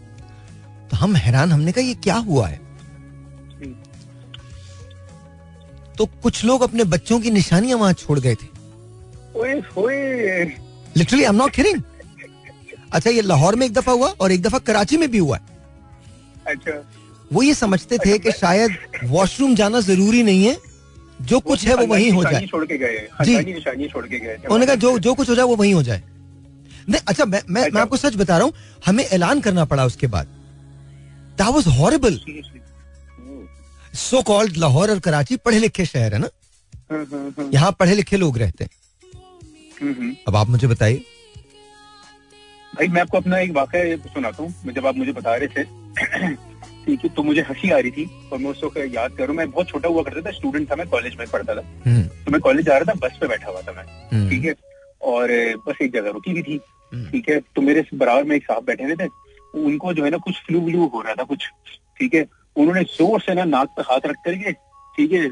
तो हम हैरान हमने कहा ये क्या हुआ है? तो कुछ लोग अपने बच्चों की निशानियाँ वहाँ छोड़ गए थे। Literally I am not kidding अच्छा ये लाहौर में एक दफ़ा हुआ और एक दफ़ा कराची में भी हुआ। अच्छा। वो ये समझते थे कि शायद वॉशरूम जाना ज़रूरी नहीं है। जो कुछ है वो वहीं हो जाए। छोड़ के गए। जी। छोड़ के गए उन्होंने कहा जो जो कुछ हो जाए वो वहीं हो जाए। नहीं अच्छा मैं मैं, मैं अच्छा। आपको सच बता रहा हूँ हमें ऐलान करना पड़ा उसके बाद। That was horrible so called Lahore और कराची पढ़े लिखे शहर है ना? हम्म, हम्म, हम्म। यहाँ पढ़े लिखे लोग रहते हैं। अब आप मुझे बताइए। भाई मैं आपको अपना एक वाक्य सुनाता हूँ जब आप मुझे बता रहे थे ठीक है तो मुझे हँसी आ रही थी और मैं उस वक्त याद करूँ मैं बहुत छोटा हुआ करता था स्टूडेंट था मैं कॉलेज में पढ़ता था। तो मैं कॉलेज जा रहा था बस पे बैठा हुआ था मैं ठीक है और बस एक जगह रुकी हुई थी ठीक है तो मेरे बराबर में एक साहब बैठे हुए थे उनको जो है ना कुछ फ्लू व्लू हो रहा था कुछ ठीक है उन्होंने ज़ोर से ना नाक पे हाथ रख करके ठीक है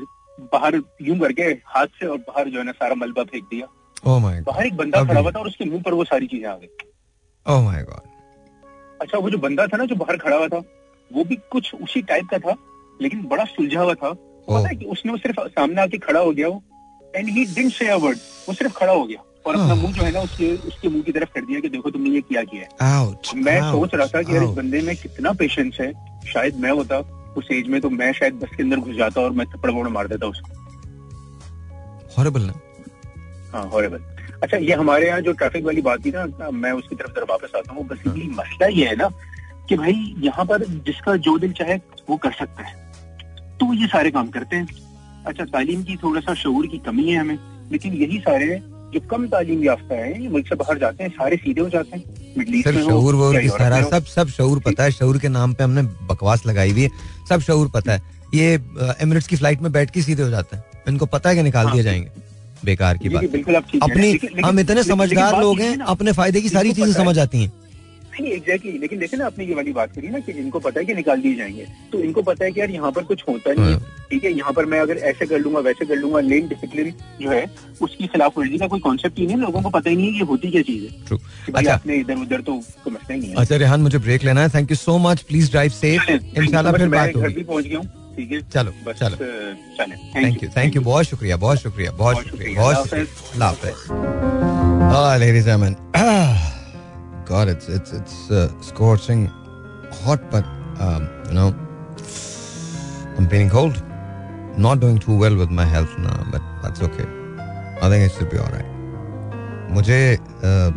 बाहर यूँ करके हाथ से और बाहर जो है ना सारा मलबा फेंक दिया। Oh बाहर एक बंदा खड़ा हुआ था और उसके मुँह पर वो सारी चीज़ें आ गई। Oh अच्छा वो जो बंदा था ना जो बाहर खड़ा हुआ था वो भी कुछ उसी टाइप का था लेकिन बड़ा सुलझा हुआ था। Oh. पता है कि उसने वो सिर्फ़ सामने आके खड़ा हो गया वो and he didn't say a word वो सिर्फ़ खड़ा हो गया। और अपना मुँह जो है ना उसके उसके मुँह की तरफ़ कर दिया कि देखो तुमने ये किया किया है। मैं सोच रहा था कि यार इस बंदे में कितना पेशेंस है। शायद मैं होता उस एज में तो मैं शायद बस के अंदर घुस जाता और मैं थप्पड़ वोड़ मार देता उसको। Horrible ना? हाँ हॉरेबल अच्छा ये हमारे यहाँ जो ट्रैफ़िक वाली बात थी ना मैं उसकी तरफ़ जरा वापस आता हूँ। बेसिकली मसला ये है ना कि भाई यहाँ पर जिसका जो दिल चाहे वो कर सकता है। तो ये सारे काम करते हैं। अच्छा तालीम की थोड़ा सा शऊर की कमी है हमें लेकिन यही सारे जो कम तालीम याफ्ता है ये मुल्क से बाहर जाते हैं सारे सीधे हो जाते हैं सर शहूर वो हो की सारा सब सब शहूर पता है शहूर के नाम पे हमने बकवास लगाई हुई है सब शऊर पता है। ये एमिरेट्स की फ़्लाइट में बैठ के सीधे हो जाते हैं इनको पता है कि निकाल दिए जाएँगे बेकार की बात। बिल्कुल अपनी हैं। हम इतने समझदार लोग हैं अपने फ़ायदे की सारी चीज़ें समझ आती हैं। नहीं एग्जैक्टली लेकिन देखे ना आपने ये वाली बात करी ना कि इनको पता है कि निकाल दिए जाएँगे। तो इनको पता है कि यार यहाँ पर कुछ होता नहीं है। हाँ। ठीक है यहाँ पर मैं अगर ऐसे कर लूँगा वैसे कर लूँगा लेन डिसिप्लिन जो है उसकी खिलाफ वर्जी का कोई कॉन्सेप्ट ही नहीं लोगों को पता ही नहीं है ये होती क्या चीज़ है। अच्छा। आपने इधर उधर तो मसला ही नहीं है। अच्छा रेहान मुझे ब्रेक लेना है। Thank you so much please drive safe इंशाल्लाह फिर घर भी पहुँच गया हूँ। चलो, बस चलो। थैंक यू थैंक यू बहुत शुक्रिया बहुत शुक्रिया बहुत शुक्रिया। बहुत शुक्रिया। God, it's it's it's uh, scorching hot, but um, you know, I'm feeling cold. Not doing too well with my health now, but that's okay. I think it should be all right. मुझे uh,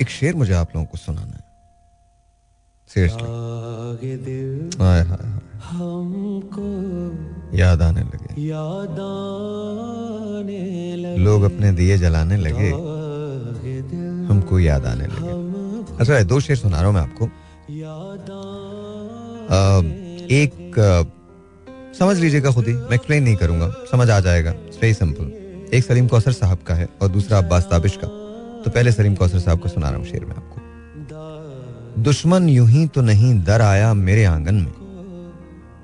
एक शेर मुझे आप लोगों को सुनाना है seriously हाय हाय हाय याद आने लगे लोग अपने दिए जलाने लगे हमको याद आने लगे अच्छा दो शेर सुना रहा हूँ मैं आपको। एक समझ लीजिएगा खुद ही, मैं एक्सप्लेन नहीं करूँगा, समझ आ जाएगा। वेरी सिंपल एक सलीम कौसर साहब का है और दूसरा अब्बास ताबिश का। तो पहले सलीम कौसर साहब का सुना रहा हूँ शेर में आपको। दुश्मन यूँ ही तो नहीं दर आया मेरे आँगन में।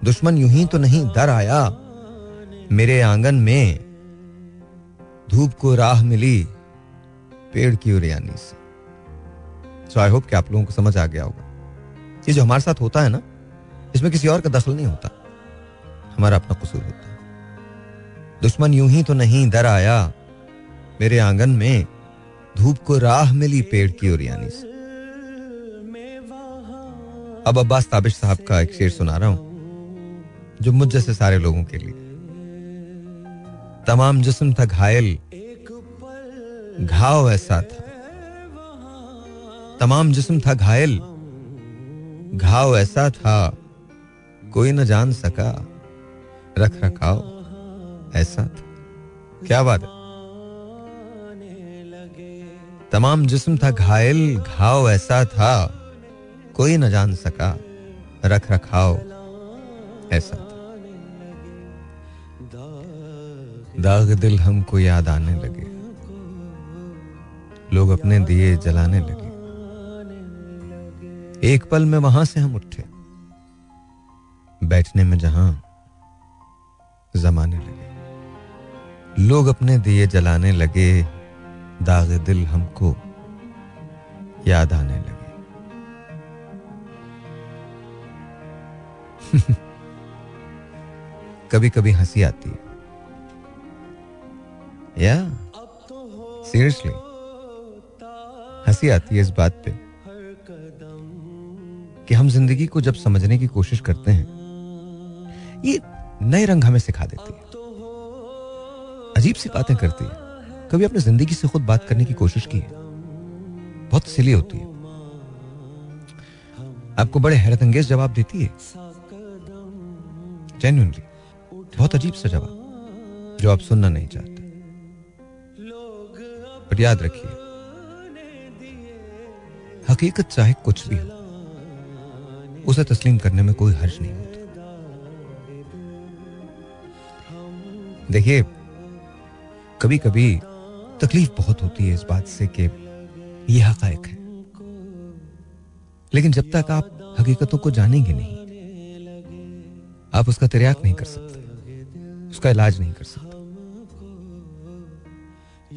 दुश्मन यूँ ही तो नहीं दर आया मेरे आँगन में। धूप को राह मिली पेड़ की उरियानी से। सो आई होप कि आप लोगों को समझ आ गया होगा। ये जो हमारे साथ होता है ना, इसमें किसी और का दखल नहीं होता। हमारा अपना कसूर होता है। दुश्मन यूँ ही तो नहीं, दर आया। मेरे आँगन में धूप को राह मिली पेड़ की उरियानी से। अब अब्बास ताबिश साहब का एक शेर सुना रहा हूँ, जो मुझ जैसे सारे लोगों के लिए। तमाम जिस्म था घायल, घाव ऐसा था। तमाम जिस्म था घायल। घाव ऐसा था, कोई न जान सका। रख रखाव, ऐसा था। क्या बात है? तमाम जिस्म था घायल, घाव ऐसा था, कोई न जान सका। रख रखाव, ऐसा था। दाग दिल हमको याद आने लगे। लोग अपने दिए जलाने लगे। एक पल में वहाँ से हम उठे। बैठने में जहाँ जमाने लगे। लोग अपने दिए जलाने लगे। दाग दिल हमको याद आने लगे। कभी कभी हँसी आती है। या? सीरियसली हँसी आती है इस बात पे। कि हम ज़िंदगी को जब समझने की कोशिश करते हैं, ये नए रंग हमें सिखा देती है। अजीब सी बातें करती है। कभी अपने ज़िंदगी से खुद बात करने की कोशिश की है? बहुत सिली होती है। आपको बड़े हैरत अंगेज जवाब देती है। जेन्यूनली बहुत अजीब सा जवाब, जो आप सुनना नहीं चाहते। याद रखिए, हकीकत चाहे कुछ भी हो उसे तस्लीम करने में कोई हर्ज नहीं होता। देखिए कभी कभी तकलीफ़ बहुत होती है इस बात से कि ये हकायक है। लेकिन जब तक आप हकीकतों को जानेंगे नहीं, आप उसका तिरयाक नहीं कर सकते, उसका इलाज नहीं कर सकते।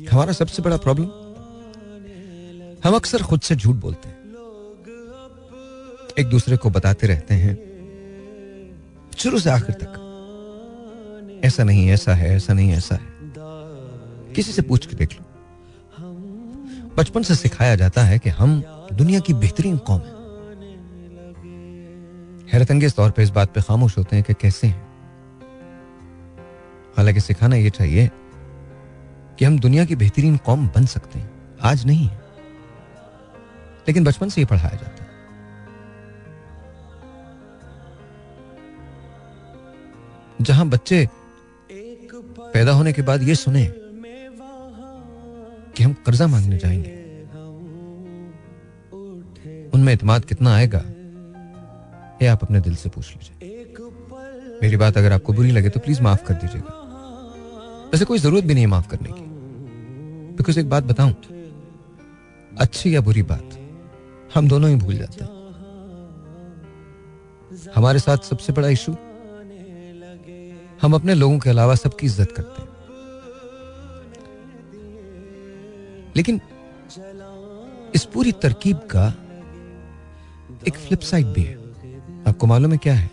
हमारा सबसे बड़ा प्रॉब्लम, हम अक्सर खुद से झूठ बोलते हैं। एक दूसरे को बताते रहते हैं। शुरू से आखिर तक। ऐसा नहीं, ऐसा है, ऐसा नहीं, ऐसा है। किसी से पूछ के देख लो। बचपन से सिखाया जाता है कि हम दुनिया की बेहतरीन कौम है। हैरत अंगेज तौर पर इस बात पे खामोश होते हैं कि कैसे हैं। हालाँकि सिखाना यह चाहिए कि हम दुनिया की बेहतरीन कौम बन सकते हैं। आज नहीं है। लेकिन बचपन से ही पढ़ाया जाता जहाँ बच्चे पैदा होने के बाद ये सुने कि हम कर्जा मांगने जाएँगे। उनमें इतमाद कितना आएगा, ये आप अपने दिल से पूछ लीजिए। मेरी बात अगर आपको बुरी लगे तो प्लीज़ माफ़ कर दीजिएगा। वैसे कोई ज़रूरत भी नहीं है माफ़ करने की। बिकॉज़ एक बात बताऊँ अच्छी या बुरी बात, हम दोनों ही भूल जाते हैं। हमारे साथ सबसे बड़ा इशू हम अपने लोगों के अलावा सबकी इज़्ज़त करते हैं। लेकिन इस पूरी तरकीब का एक फ्लिप साइड भी है। आपको मालूम है क्या है?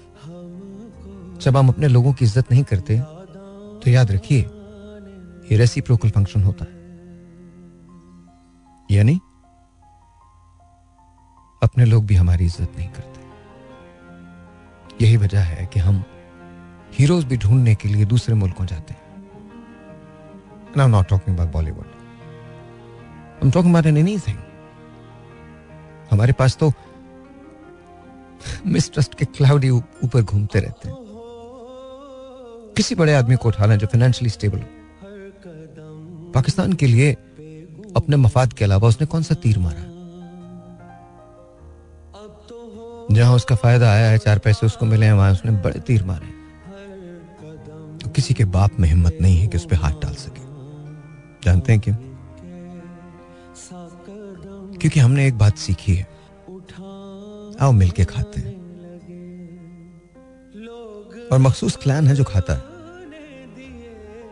जब हम अपने लोगों की इज़्ज़त नहीं करते तो याद रखिए, ये रेसिप्रोकल फ़ंक्शन होता है। यानी अपने लोग भी हमारी इज़्ज़त नहीं करते। यही वजह है कि हम हीरोज भी ढूँढने के लिए दूसरे मुल्कों जाते हैं। I'm not talking about Bollywood. I'm talking about anything. हमारे पास तो मिसट्रस्ट के क्लाउडी ऊपर घूमते रहते हैं। किसी बड़े आदमी को उठा लें जो फाइनेंशियली स्टेबल हो। पाकिस्तान के लिए अपने मफाद के अलावा उसने कौन सा तीर मारा? जहाँ उसका फ़ायदा आया है, चार पैसे उसको मिले हैं, वहाँ उसने बड़े तीर मारे किसी के बाप में हिम्मत नहीं है कि उस पर हाथ डाल सके। जानते हैं क्यों? क्योंकि हमने एक बात सीखी है। आओ मिलके खाते हैं। और मखसूस क्लैन है जो खाता है।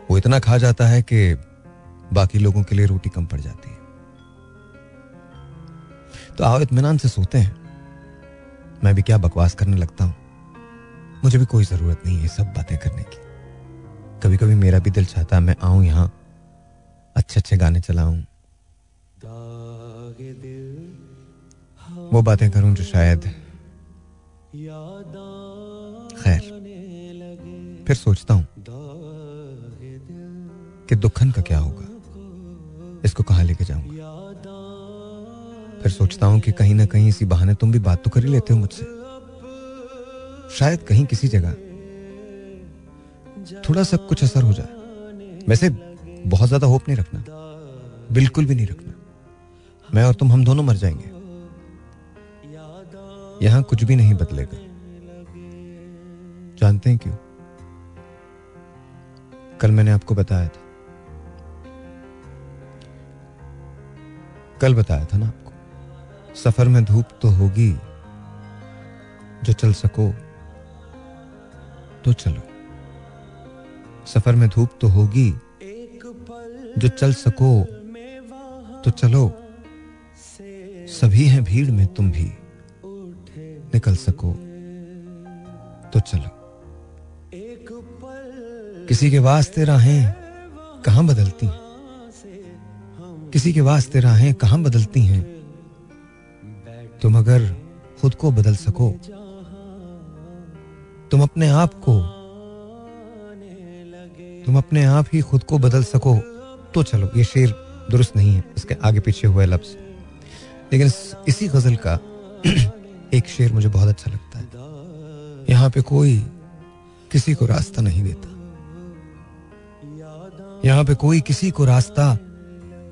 वो इतना खा जाता है कि बाकी लोगों के लिए रोटी कम पड़ जाती है। तो आओ इतमान से सोते हैं। मैं भी क्या बकवास करने लगता हूँ? मुझे भी कोई ज़रूरत नहीं है सब बातें करने की। कभी कभी मेरा भी दिल चाहता है मैं आऊँ यहाँ अच्छे अच्छे गाने चलाऊं। वो बातें करूँ जो शायद खैर, फिर सोचता हूँ कि दुखन का क्या होगा, इसको कहाँ लेके जाऊँगा। फिर सोचता हूँ कि कहीं ना कहीं इसी बहाने तुम भी बात तो कर ही लेते हो मुझसे। शायद कहीं किसी जगह थोड़ा सा कुछ असर हो जाए। वैसे बहुत ज़्यादा होप नहीं रखना। बिल्कुल भी नहीं रखना। मैं और तुम हम दोनों मर जाएँगे। यहाँ कुछ भी नहीं बदलेगा। जानते हैं क्यों? कल मैंने आपको बताया था। कल बताया था ना आपको? सफ़र में धूप तो होगी। जो चल सको तो चलो। सफ़र में धूप तो होगी। जो चल सको तो चलो। सभी हैं भीड़ में, तुम भी। निकल सको तो चलो। किसी के वास्ते राहें कहाँ बदलती हैं? किसी के वास्ते राहें कहाँ बदलती हैं? तुम अगर खुद को बदल सको, तुम अपने आप को तुम अपने आप ही खुद को बदल सको। तो चलो, ये शेर दुरुस्त नहीं है, इसके आगे पीछे हुए लफ्ज। लेकिन इसी गज़ल का एक शेर मुझे बहुत अच्छा लगता है। यहाँ पे कोई किसी को रास्ता नहीं देता। यहाँ पे कोई किसी को रास्ता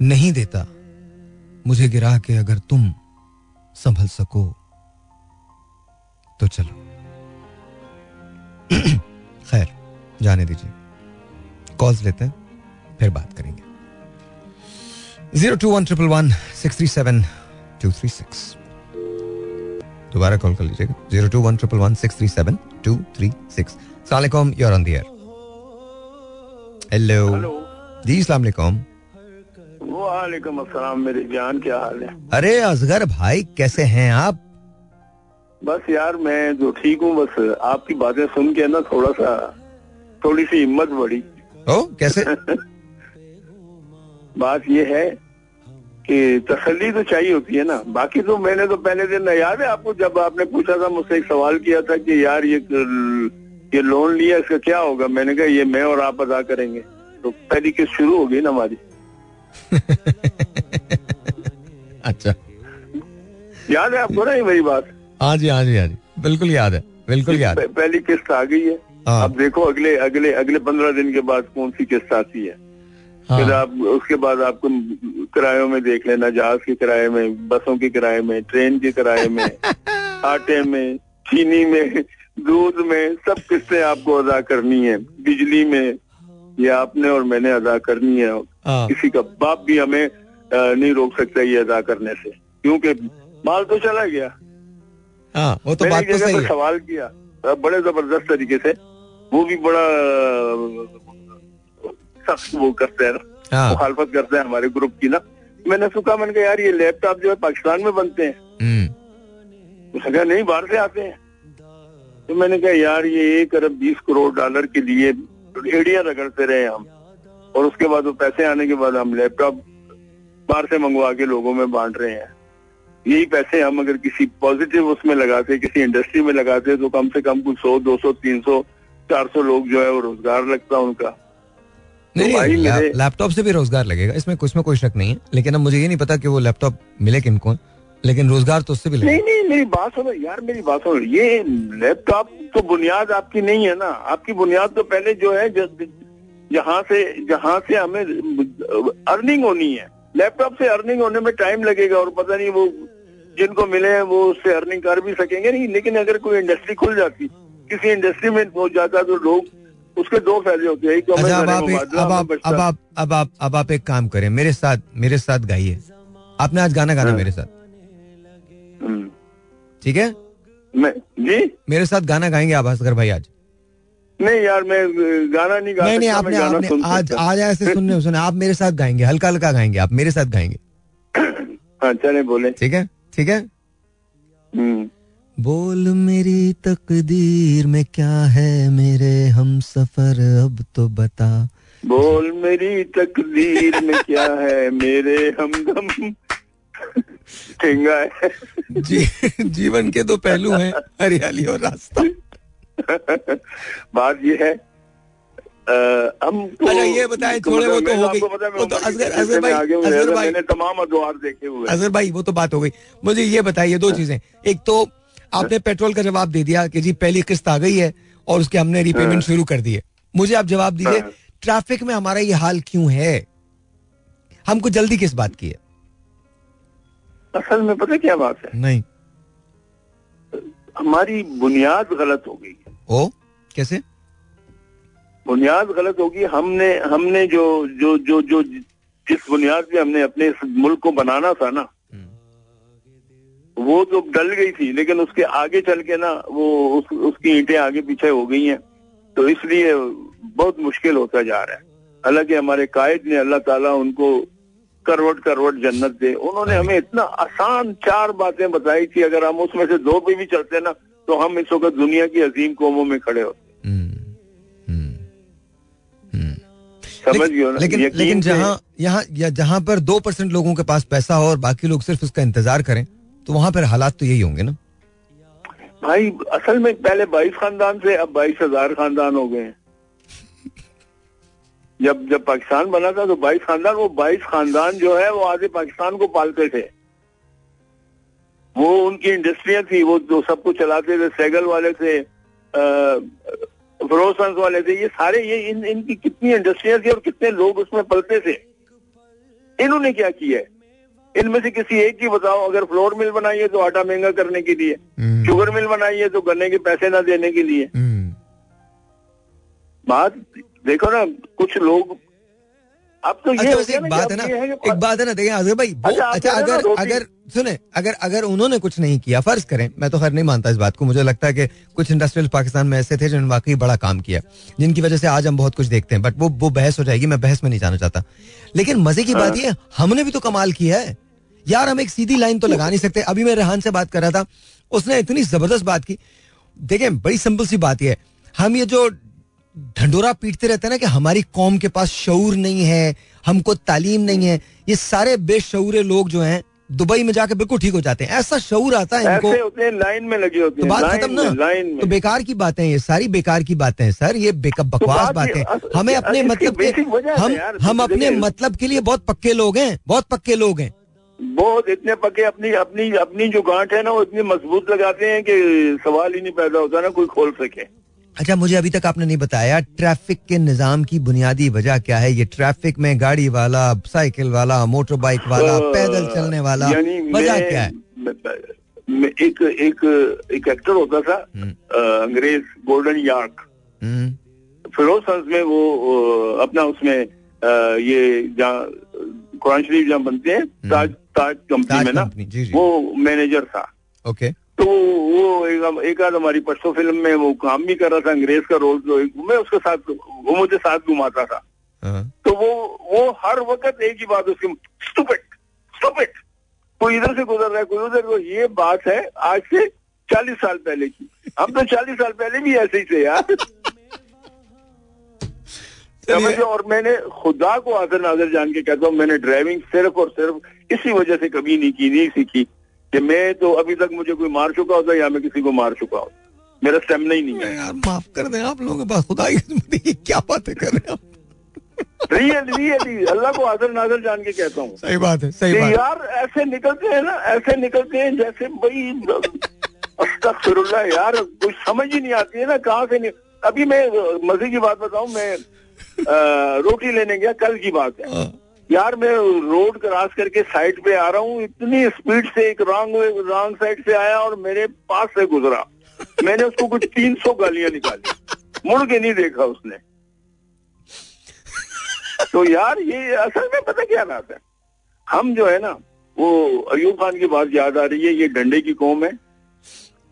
नहीं देता। मुझे गिरा के अगर तुम संभल सको तो चलो। खैर, जाने दीजिए। कॉल्स लेते हैं फिर बात करेंगे। Zero two one triple one six three seven two three six दोबारा कॉल कर लीजिएगा। Zero two one triple one six three seven two three six सलामकुम you're on the air hello जी सलामकुम वालेकुम अस्सलाम मेरी जान क्या हाल है? अरे असगर भाई कैसे हैं आप? बस यार मैं जो ठीक हूँ बस आपकी बातें सुन के ना थोड़ा सा थोड़ी सी हिम्मत बढ़ी। ओ कैसे? बात ये है कि तसली तो चाहिए होती है ना। बाकी तो मैंने तो पहले दिन ना याद है आपको जब आपने पूछा था मुझसे एक सवाल किया था कि यार ये ये लोन लिया इसका क्या होगा? मैंने कहा ये मैं और आप अदा करेंगे। तो पहली किस्त शुरू हो गई ना हमारी? अच्छा। याद है आपको ना ये मेरी बात? हाँ जी हाँ जी हाँ जी। बिल्कुल याद है बिल्कुल याद है। पहली किस्त आ गई हाँ। अब देखो अगले अगले अगले पंद्रह दिन के बाद कौन सी किस्त आती है? हाँ। फिर आप उसके बाद आपको किरायों में देख लेना जहाज़ के किराए में बसों के किराए में ट्रेन के किराए में आटे में चीनी में दूध में सब किस्तें आपको अदा करनी है। बिजली में ये आपने और मैंने अदा करनी है। हाँ। किसी का बाप भी हमें नहीं रोक सकता ये अदा करने से। क्योंकि माल तो चला गया। हाँ, वो तो बात तो सही है। सवाल किया बड़े ज़बरदस्त तरीके से। वो भी बड़ा सख्त वो करते हैं ना। मुखालफत करते हैं हमारे ग्रुप की ना। मैंने सुखा मैंने कहा यार ये लैपटॉप जो है पाकिस्तान में बनते हैं। हम्म। उसने कहा नहीं बाहर से आते हैं। तो मैंने कहा यार ये एक अरब बीस करोड़ डॉलर के लिए एड़िया रगड़ते रहे हम। और उसके बाद वो पैसे आने के बाद हम लैपटॉप बाहर से मंगवा के लोगों में बांट रहे हैं। यही पैसे हम अगर किसी पॉजिटिव उसमें लगाते किसी इंडस्ट्री में लगाते तो कम से कम कुछ सौ दो सौ तीन सौ चार सौ लोग जो है वो रोज़गार लगता है उनका। नहीं तो लैपटॉप से भी रोज़गार लगेगा इसमें कुछ में कोई शक नहीं है लेकिन अब मुझे ये नहीं पता कि वो लैपटॉप मिले किनको लेकिन रोज़गार तो उससे भी नहीं नहीं मेरी बात सुनो यार मेरी बात सुनो ये लैपटॉप तो बुनियाद आपकी नहीं है ना आपकी बुनियाद तो पहले जो है जहाँ से जहाँ से हमें अर्निंग होनी है लैपटॉप से अर्निंग होने में टाइम लगेगा और पता नहीं वो जिनको मिले हैं वो उससे अर्निंग कर भी सकेंगे नहीं लेकिन अगर कोई इंडस्ट्री खुल जाती किसी इंडस्ट्री में पहुँच जाता है तो लोग उसके दो फ़ायदे होते हैं। तो अच्छा, अब आप एक, अब आप अब आप अब आप अब आप एक काम करें मेरे साथ मेरे साथ गाइए। आपने आज गाना गाना हाँ। मेरे साथ। हम्म। ठीक है? मैं जी? मेरे साथ गाना गाएँगे आप असगर भाई आज। नहीं यार मैं गाना नहीं गा नहीं नहीं आपने, आपने आज आज ऐसे सुनने सुने आप मेरे साथ गाएँगे हल्का हल्का गाएँगे आप मेरे साथ गाएँगे। हाँ चले बोले। ठीक है? ठीक है? हम्म। बोल मेरी तकदीर में क्या है मेरे हम सफ़र अब तो बता। बोल मेरी तकदीर में क्या है मेरे हमदम। ठेंगा है। जी, जीवन के दो पहलू हैं हरियाली और रास्ता। बात ये है हम तो अच्छा ये बताए थोड़े वो तो हो गई। वो तो असगर भाई भाई। मैंने तमाम अदवार देखे हुए असगर भाई वो तो बात हो गई। मुझे ये बताइए दो हाँ। चीज़ें। एक तो आपने पेट्रोल का जवाब दे दिया कि जी पहली किस्त आ गई है और उसके हमने रिपेमेंट हाँ। शुरू कर दी है। मुझे आप जवाब दीजिए हाँ। ट्रैफ़िक में हमारा ये हाल क्यों है? हमको जल्दी किस बात की है? असल में पता क्या बात है? नहीं। हमारी बुनियाद गलत हो गई। ओ कैसे? बुनियाद गलत होगी। हमने हमने जो जो जो जो जिस बुनियाद पे हमने अपने इस मुल्क को बनाना था ना। वो तो डल गई थी लेकिन उसके आगे चल के ना वो उस, उसकी ईंटें आगे पीछे हो गई हैं। तो इसलिए बहुत मुश्किल होता जा रहा है। हालाँकि हमारे कायद ने अल्लाह ताला उनको करवट करवट जन्नत दे। उन्होंने हमें इतना आसान चार बातें बताई थी अगर हम उसमें से दो पे भी चलते ना तो हम इस वक्त दुनिया की अजीम कौमों में खड़े होते। हम्म, हम्म, हम्म। समझ गए लेकिन लेकिन जहाँ यहाँ या जहाँ पर दो परसेंट लोगों के पास पैसा हो और बाकी लोग सिर्फ़ उसका इंतज़ार करें तो वहाँ पर हालात तो यही होंगे ना? भाई, असल में पहले बाईस खानदान से अब बाईस हज़ार खानदान हो गए जब जब पाकिस्तान बना था तो बाईस खानदान, वो बाईस खानदान जो है वो आधे पाकिस्तान को पालते थे। वो उनकी इंडस्ट्रियाँ थी, वो जो सब कुछ चलाते थे, सैगल वाले थे फरोसंस वाले थे, ये सारे, ये इन, इनकी कितनी इंडस्ट्रियाँ थी और कितने लोग उसमें पलते थे। इन्होंने क्या किया है? इनमें से किसी एक की बताओ अगर फ्लोर मिल बनाई है तो आटा महँगा करने के लिए शुगर मिल बनाई है तो गन्ने के पैसे ना देने के लिए हम्म। बात देखो ना कुछ लोग अब तो ये अच्छा, एक बात है ना एक बात है ना देखें अजहर भाई अच्छा, अगर अगर सुने अगर अगर उन्होंने कुछ नहीं किया फ़र्ज़ करें मैं तो खैर नहीं मानता इस बात को मुझे लगता है कि कुछ इंडस्ट्रियल पाकिस्तान में ऐसे थे जिन्होंने वाकई बड़ा काम किया जिनकी वजह से आज हम बहुत कुछ देखते हैं बट वो वो बहस हो जाएगी मैं बहस में नहीं जाना चाहता। लेकिन मज़े की बात हाँ। ये हमने भी तो कमाल किया है। यार हम एक सीधी लाइन तो लगा नहीं सकते। अभी मैं रेहान से बात कर रहा था उसने इतनी ज़बरदस्त बात की। देखें बड़ी सिंपल सी बात यह है। हम ये जो ढंडोरा पीटते रहते हैं ना कि हमारी कौम के पास शऊर नहीं है हमको तालीम नहीं है। ये सारे बेशूरे लोग जो हैं दुबई में जाके बिल्कुल ठीक हो जाते हैं। ऐसा शऊर आता है इनको। लाइन में लगे होते तो बात खत्म ना? लाइन तो बेकार की बातें ये सारी बेकार की बातें हैं सर। ये तो बकवास तो बातें हमें अपने मतलब के हम हम अपने मतलब के लिए बहुत पक्के लोग हैं बहुत पक्के लोग हैं। बहुत इतने पक्के अपनी अपनी अपनी जो गांठ है ना वो इतनी मज़बूत लगाते हैं कि सवाल ही नहीं पैदा होता ना कोई खोल सके। अच्छा मुझे अभी तक आपने नहीं बताया ट्रैफ़िक के निज़ाम की बुनियादी वजह क्या है ये ट्रैफ़िक में गाड़ी वाला साइकिल वाला मोटर बाइक वाला पैदल चलने वाला वजह क्या है एक एक एक एक्टर होता था हम्म। अंग्रेज़ गोल्डन यार्क हम्म। फिरोज हंस में वो अपना उसमें ये जहाँ कुरान शरीफ जहाँ बनते हैं हम्म। ताज ताज कंपनी में ना वो मैनेजर था ओके तो वो एक, एक आध हमारी पश्तो फ़िल्म में वो काम भी कर रहा था अंग्रेज़ का रोल तो मैं उसके साथ वो मुझे साथ घुमाता था। हाँ। तो वो वो हर वक्त एक ही बात उसकी स्टूपिड स्टूपिड कोई इधर से गुजर रहा है कोई उधर को ये बात है आज से चालीस साल पहले की। हम तो चालीस साल पहले भी ऐसे ही थे यार। समझो और मैंने खुदा को आकर नाजर जान के कहता हूँ मैंने ड्राइविंग सिर्फ़ और सिर्फ़ इसी वजह से कभी नहीं की नहीं सीखी। कि मैं तो अभी तक मुझे कोई मार चुका होता या मैं किसी को मार चुका हूँ मेरा स्टेमिना ही नहीं है। यार माफ़ कर दें आप लोगों के पास खुदा क्या बातें कर रहे हैं रियल रियली अल्लाह को आदर नाजर जान के कहता हूँ। सही बात है सही बात यार ऐसे निकलते हैं ना ऐसे निकलते हैं जैसे भाई अस्तगफिरुल्लाह यार कुछ समझ ही नहीं आती है ना कहाँ से नहीं अभी मैं मज़े की बात बताऊँ मैं आ, रोटी लेने गया कल की बात है। हाँ। यार मैं रोड क्रॉस करके साइड पे आ रहा हूँ इतनी स्पीड से एक रॉन्ग रॉन्ग साइड से आया और मेरे पास से गुजरा। मैंने उसको कुछ तीन सौ गालियाँ निकाली। मुड़ के नहीं देखा उसने। तो यार ये असल में पता क्या बात है? हम जो है ना वो अयूब खान की बात याद आ रही है ये डंडे की कौम है।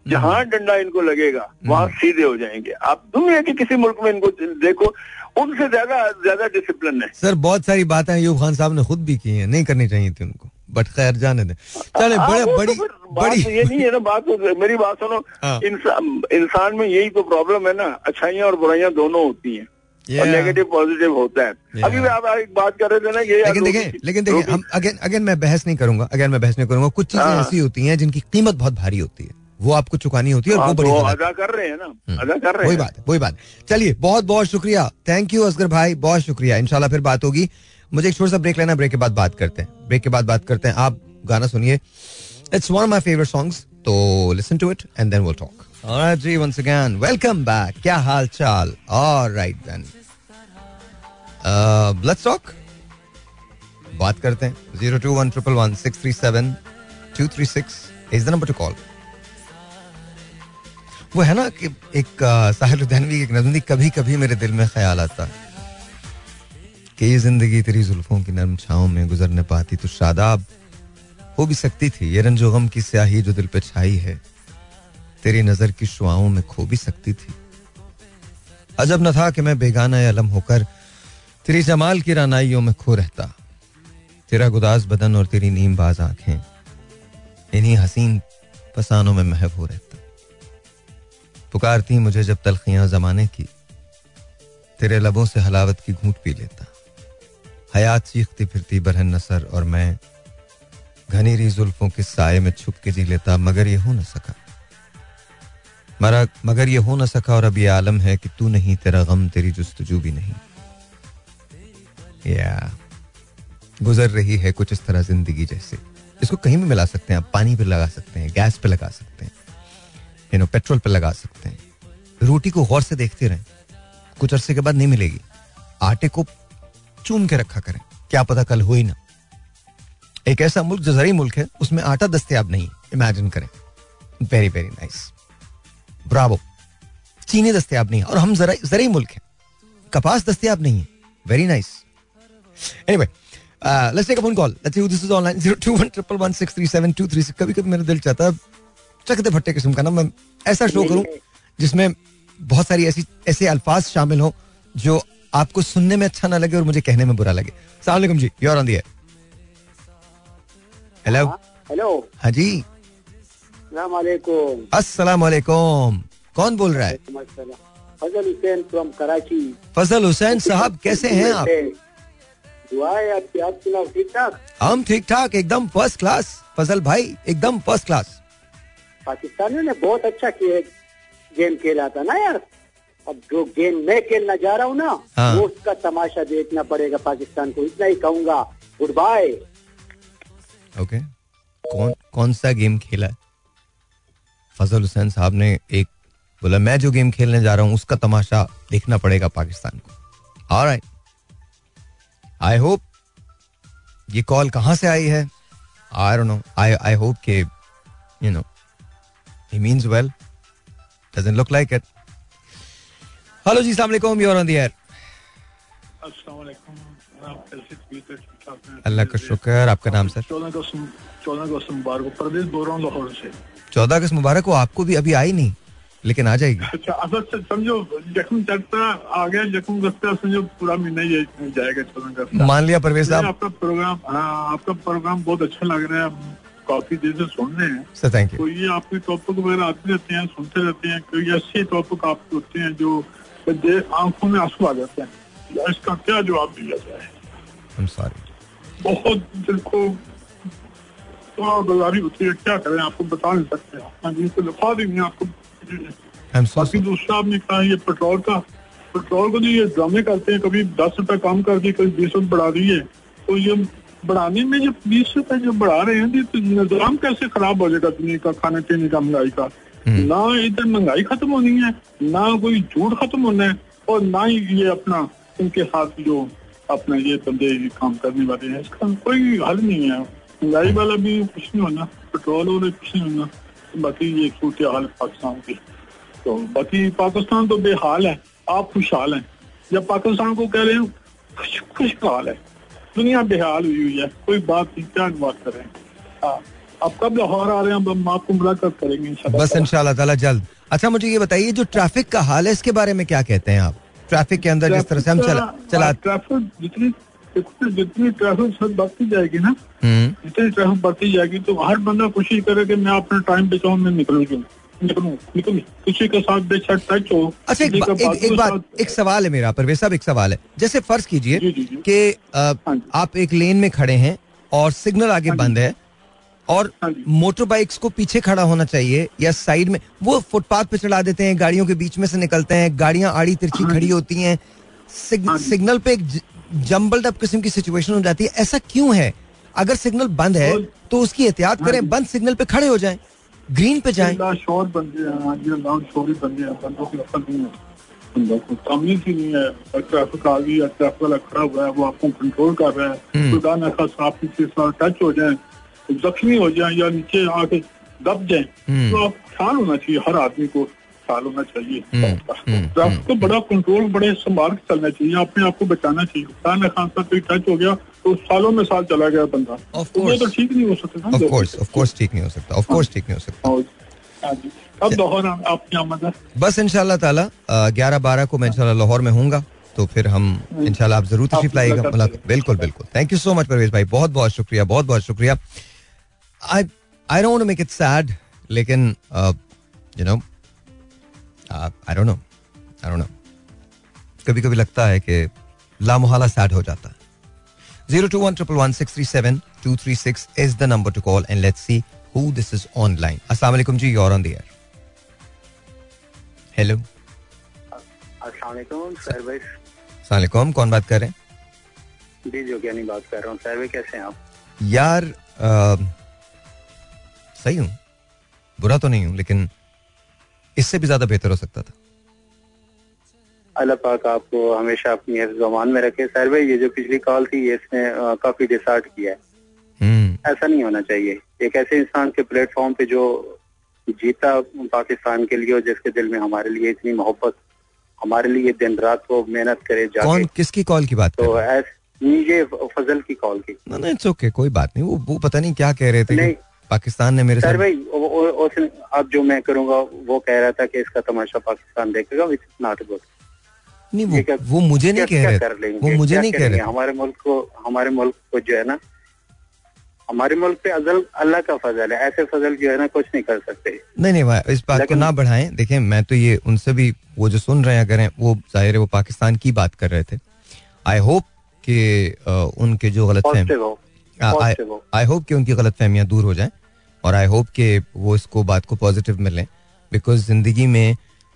जहाँ डंडा इनको लगेगा वहाँ हम्म। सीधे हो जाएँगे। आप दुनिया के किसी मुल्क में इनको देखो उनसे ज़्यादा ज़्यादा डिसिप्लिन है। सर बहुत सारी बातें यूब खान साहब ने खुद भी की हैं। नहीं करनी चाहिए थी उनको। बट खैर जाने दें। चले बड़े बड़ी तो बड़ी ये नहीं है ना बात तो मेरी बात सुनो। हाँ। इंसान इंसान में यही तो प्रॉब्लम है ना। अच्छाइयाँ और बुराइयाँ दोनों होती हैं। नेगेटिव पॉजिटिव होता है। अभी आप एक बात कर रहे थे ना ये लेकिन देखें लेकिन देखें हम अगेन अगेन मैं बहस नहीं करूँगा अगेन मैं बहस नहीं करूँगा। कुछ चीज़ें हाँ। ऐसी होती हैं जिनकी कीमत बहुत भारी होती है। वो आपको चुकानी होती है और वो हाँ, बड़ी तो अदा कर रहे हैं ना। हम्म। अदा कर रहे हैं। वही बात वही बात। चलिए बहुत बहुत शुक्रिया। थैंक यू असगर भाई। बहुत शुक्रिया। इंशाल्लाह फिर बात होगी। मुझे एक छोटा सा ब्रेक लेना ब्रेक के बाद बात करते हैं। ब्रेक के बाद बात करते हैं। आप गाना सुनिए। It's one of my favourite songs तो listen to it and then will talk alright ji once again welcome back क्या हाल चाल ऑलराइट देन लेट्स टॉक बात करते हैं। Zero two one triple one six three seven two three six is the number to call वो है ना कि एक साहिल उद्यानवी एक नजम कभी कभी मेरे दिल में ख्याल आता कि ये ज़िंदगी तेरी जुल्फों की नरम छाओं में गुजर गुजरने पाती तो शादाब हो भी सकती थी। ये रंजो गम की स्याही जो दिल पे छाई है, तेरी नज़र की शुआओं में खो भी सकती थी। अजब न था कि मैं बेगाना या अलम होकर तेरी जमाल की रानाइयों में खो रहता। तेरा गुदास बदन और तेरी नीम बाज आँखें, इन्हीं हसीन फसानों में महव हो रहता। पुकारती मुझे जब तलखियाँ जमाने की। तेरे लबों से हलावत की घूट पी लेता। हयात चीखती फिरती बरहन नसर और मैं घनीरी जुल्फों के साय में छुप के जी लेता, मगर ये हो न सका। मरा मगर ये हो न सका और अब ये आलम है कि तू नहीं, तेरा गम, तेरी जुस्तजू भी नहीं। या। गुजर रही है कुछ इस तरह ज़िंदगी जैसे। इसको कहीं भी मिला सकते हैं, आप पानी पे लगा सकते हैं, गैस पे लगा सकते हैं। यू नो पेट्रोल पर लगा सकते हैं। रोटी को गौर से देखते रहें। कुछ अरसे के बाद नहीं मिलेगी। आटे को चूम के रखा करें। क्या पता कल हो ही ना। एक ऐसा मुल्क, जो जरी मुल्क है, उसमें आटा दस्तियाब नहीं। इमेजिन करें। वेरी वेरी नाइस ब्रावो चीनी दस्तियाब नहीं है। और हम जरा, जरी मुल्क है। कपास दस्तियाब नहीं है। Very nice anyway let's take a phone call let's this is online 02111637236 कभी कभी मेरा दिल चाहता है चकते फट्टे किस्म का ना मैं ऐसा शो करूँ जिसमें बहुत सारी ऐसी ऐसे अल्फाज शामिल हों जो आपको सुनने में अच्छा ना लगे और मुझे कहने में बुरा लगे। सलाम जी you're on the hello hello हाँ जी। अस्सलाम वालेकुम। कौन बोल रहा है? फजल हुसैन फ्रॉम कराची। फजल हुसैन साहब कैसे हैं आप? दुआ है आपकी आप सुनाओ ठीक ठाक? हम ठीक ठाक एकदम फ़र्स्ट क्लास फजल भाई एकदम फ़र्स्ट क्लास पाकिस्तानियों ने बहुत अच्छा किया गेम खेला था ना यार। अब जो गेम मैं खेलना जा रहा हूँ ना हाँ। वो उसका तमाशा देखना पड़ेगा पाकिस्तान को। इतना ही कहूँगा। गुड बाय ओके कौन कौन सा गेम खेला? फजल हुसैन साहब ने एक बोला मैं जो गेम खेलने जा रहा हूँ उसका तमाशा देखना पड़ेगा पाकिस्तान को। ऑलराइट आई होप ये कॉल कहाँ से आई है? I don't know I I hope के you know means well doesn't look like it hello जी अस्सलाम वालेकुम you are on the air Allah का शुक्र आपका नाम सर चौदह अगस्त मुबारक बोल रहा हूँ लाहौर से चौदह अगस्त मुबारक आपको भी अभी आई नहीं लेकिन आ जाएगी अच्छा असल से समझो जख्म चढ़ता आ गया जख्म समझो पूरा महीना जाएगा चौदह अगस्त मान लिया परवेज साहब आपका प्रोग्राम हाँ आपका प्रोग्राम बहुत अच्छा लग रहा है काफ़ी देर से सुन रहे हैं। सर थैंक यू तो ये आपके टॉपिक वगैरह आते रहते हैं सुनते रहते हैं कोई ऐसे टॉपिक आप होते हैं जो आँखों में आँसू आ जाते हैं। इसका क्या जवाब दिया जाए? बहुत दिल को तो गुजारी होती है। क्या करें? आपको बता नहीं सकते। हाँ जी तो लिखा देंगे आपको। बाकी दूसरा आपने कहा ये पेट्रोल का। पेट्रोल को जो ये ड्रामे करते हैं। कभी दस रुपए कम कर दिए कभी बीस रुपए बढ़ा दिए। तो ये बढ़ाने में जो बीस रुपए जो बढ़ा रहे हैं तो निज़ाम कैसे खराब हो जाएगा दुनिया का खाने पीने का महँगाई का? ना इधर महँगाई खत्म होनी है ना कोई झूठ खत्म होना है और ना ही ये अपना इनके साथ जो अपना ये बंदे काम करने वाले हैं इसका कोई हल नहीं है। महँगाई वाला भी कुछ नहीं होना पेट्रोल वाला कुछ नहीं होना बाकी ये सूरत हाल पाकिस्तान की। तो बाकी पाकिस्तान तो बेहाल है आप खुशहाल हैं। जब पाकिस्तान को कह रहे हो खुश खुशहाल है। दुनिया बेहाल हुई हुई है। कोई बात नहीं क्या बात करें? हाँ आप कब लाहौर आ रहे हैं हम आपको मुलाकात करेंगे बस इंशाल्लाह ताला जल्द। अच्छा मुझे ये बताइए जो ट्रैफ़िक का हाल है इसके बारे में क्या कहते हैं आप? ट्रैफ़िक के अंदर जिस तरह से हम चला चला ट्रैफ़िक जितनी जितनी ट्रैफ़िक सब बढ़ती जाएगी ना हम्म, जितनी ट्रैफ़िक बढ़ती जाएगी तो हर बंदा कोशिश करे कि मैं अपना टाइम बचाऊं में निकलूं क्यों? निकलूं निकलूं किसी के साथ टच हो। अच्छा एक, बा, एक, एक बात एक सवाल है मेरा परवेज साहब एक सवाल है। जैसे फ़र्ज़ कीजिए। कि हाँ। आप एक लेन में खड़े हैं और सिग्नल आगे बंद है और हाँ मोटर बाइक्स को पीछे खड़ा होना चाहिए या साइड में वो फुटपाथ पे चढ़ा देते हैं गाड़ियों के बीच में से निकलते हैं गाड़ियाँ आड़ी तिरछी हाँ खड़ी होती हैं सिग, हाँ सिग्नल पे एक जम्बल्ड अप किस्म की सिचुएशन हो जाती है। ऐसा क्यों है? अगर सिग्नल बंद है तो उसकी एहतियात हाँ करें बंद सिग्नल पे खड़े हो जाएँ। ग्रीन पे जाए। शोर बन गया शोर ही बंदों की नहीं है। को नहीं है। ट्रैफ़िक आ गई ट्रैफ़िक वाला खड़ा हुआ है वो आपको कंट्रोल कर रहा है। खुदा न खास आप किसी साथ टच हो जाए जख्मी हो जाए या नीचे आके दब जाए हम्म। तो आप ख्याल होना चाहिए हर आदमी को। ख्याल होना चाहिए। हम्म, हम्म, ट्रैफ़िक को बड़ा कंट्रोल बड़े संभाल के चलना चाहिए। अपने आप को बचाना चाहिए। खुदा न खास कोई टच हो गया तो सालों में साल चला गया बंदा। तो ये तो ठीक नहीं हो सकता ऑफ़ कोर्स ऑफ़ कोर्स ठीक नहीं हो सकता ऑफ़ कोर्स ठीक नहीं हो सकता। हाँ। कब लाहौर आ- आपकी आमद है बस इंशाल्लाह ताला ग्यारह बारह को मैं इंशाल्लाह लाहौर में हूँगा तो फिर हम इंशाल्लाह आप ज़रूर तशरीफ़ मुलाकात बिल्कुल बिल्कुल। Thank you so much Parvez भाई। बहुत बहुत शुक्रिया बहुत बहुत शुक्रिया। I I don't make it sad लेकिन you know I don't know I don't know कभी कभी लगता है कि लामोहाला सैड हो जाता है। Zero two one triple one six three seven two three six is the number to call and let's see who this is online अस्सलाम वालेकुम जी you're on the air hello अस्सलाम सर भाई सलामकुम कौन बात कर रहे हैं? जी जोगियानी बात कर रहा हूँ। सर भाई कैसे हैं आप? यार अ, सही हूँ। बुरा तो नहीं हूँ लेकिन इससे भी ज़्यादा बेहतर हो सकता था। अल्लाह पाक आपको हमेशा अपनी जमान में रखे। सर भाई ये जो पिछली कॉल थी ये इसने काफ़ी डिसार्ट किया है। हम्म। ऐसा नहीं होना चाहिए। एक ऐसे इंसान के प्लेटफॉर्म पे जो जीता पाकिस्तान के लिए और जिसके दिल में हमारे लिए इतनी मोहब्बत हमारे लिए दिन रात वो मेहनत करे जाके कौन किसकी कॉल की बात तो ऐस नीचे फजल की कॉल की। ना ना इट्स ओके कोई बात नहीं। वो वो पता नहीं क्या कह रहे थे नहीं। पाकिस्तान ने मेरे सर भाई उसने अब जो मैं करूँगा वो कह रहा था कि इसका तमाशा पाकिस्तान देखेगा विच नॉट गुड नहीं वो क्या- वो मुझे नहीं कह रहे? वो मुझे नहीं कह रहे हमारे मुल्क को हमारे मुल्क को जो है ना हमारे मुल्क पे अजल अल्लाह का फजल है ऐसे फजल जो है ना कुछ नहीं कर सकते। नहीं नहीं भाई इस बात को ना बढ़ाएँ। देखें मैं तो ये उनसे भी वो जो सुन रहे हैं अगर वो ज़ाहिर है वो पाकिस्तान की बात कर रहे थे। आई होप कि उनके जो गलत फहम आई होप कि उनकी गलत फहमियाँ दूर हो जाएँ। और आई होप कि वो इसको बात को पॉजिटिव में लें बिकॉज़ ज़िंदगी में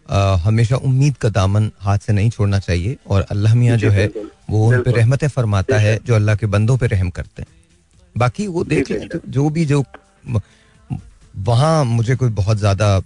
आ, हमेशा उम्मीद का दामन हाथ से नहीं छोड़ना चाहिए और अल्लाह मियाँ जो है वो उन पर रहमतें फरमाता है जो अल्लाह के बंदों पर रहम करते हैं। बाकी वो देख लें जो भी जो वहाँ मुझे कोई बहुत ज़्यादा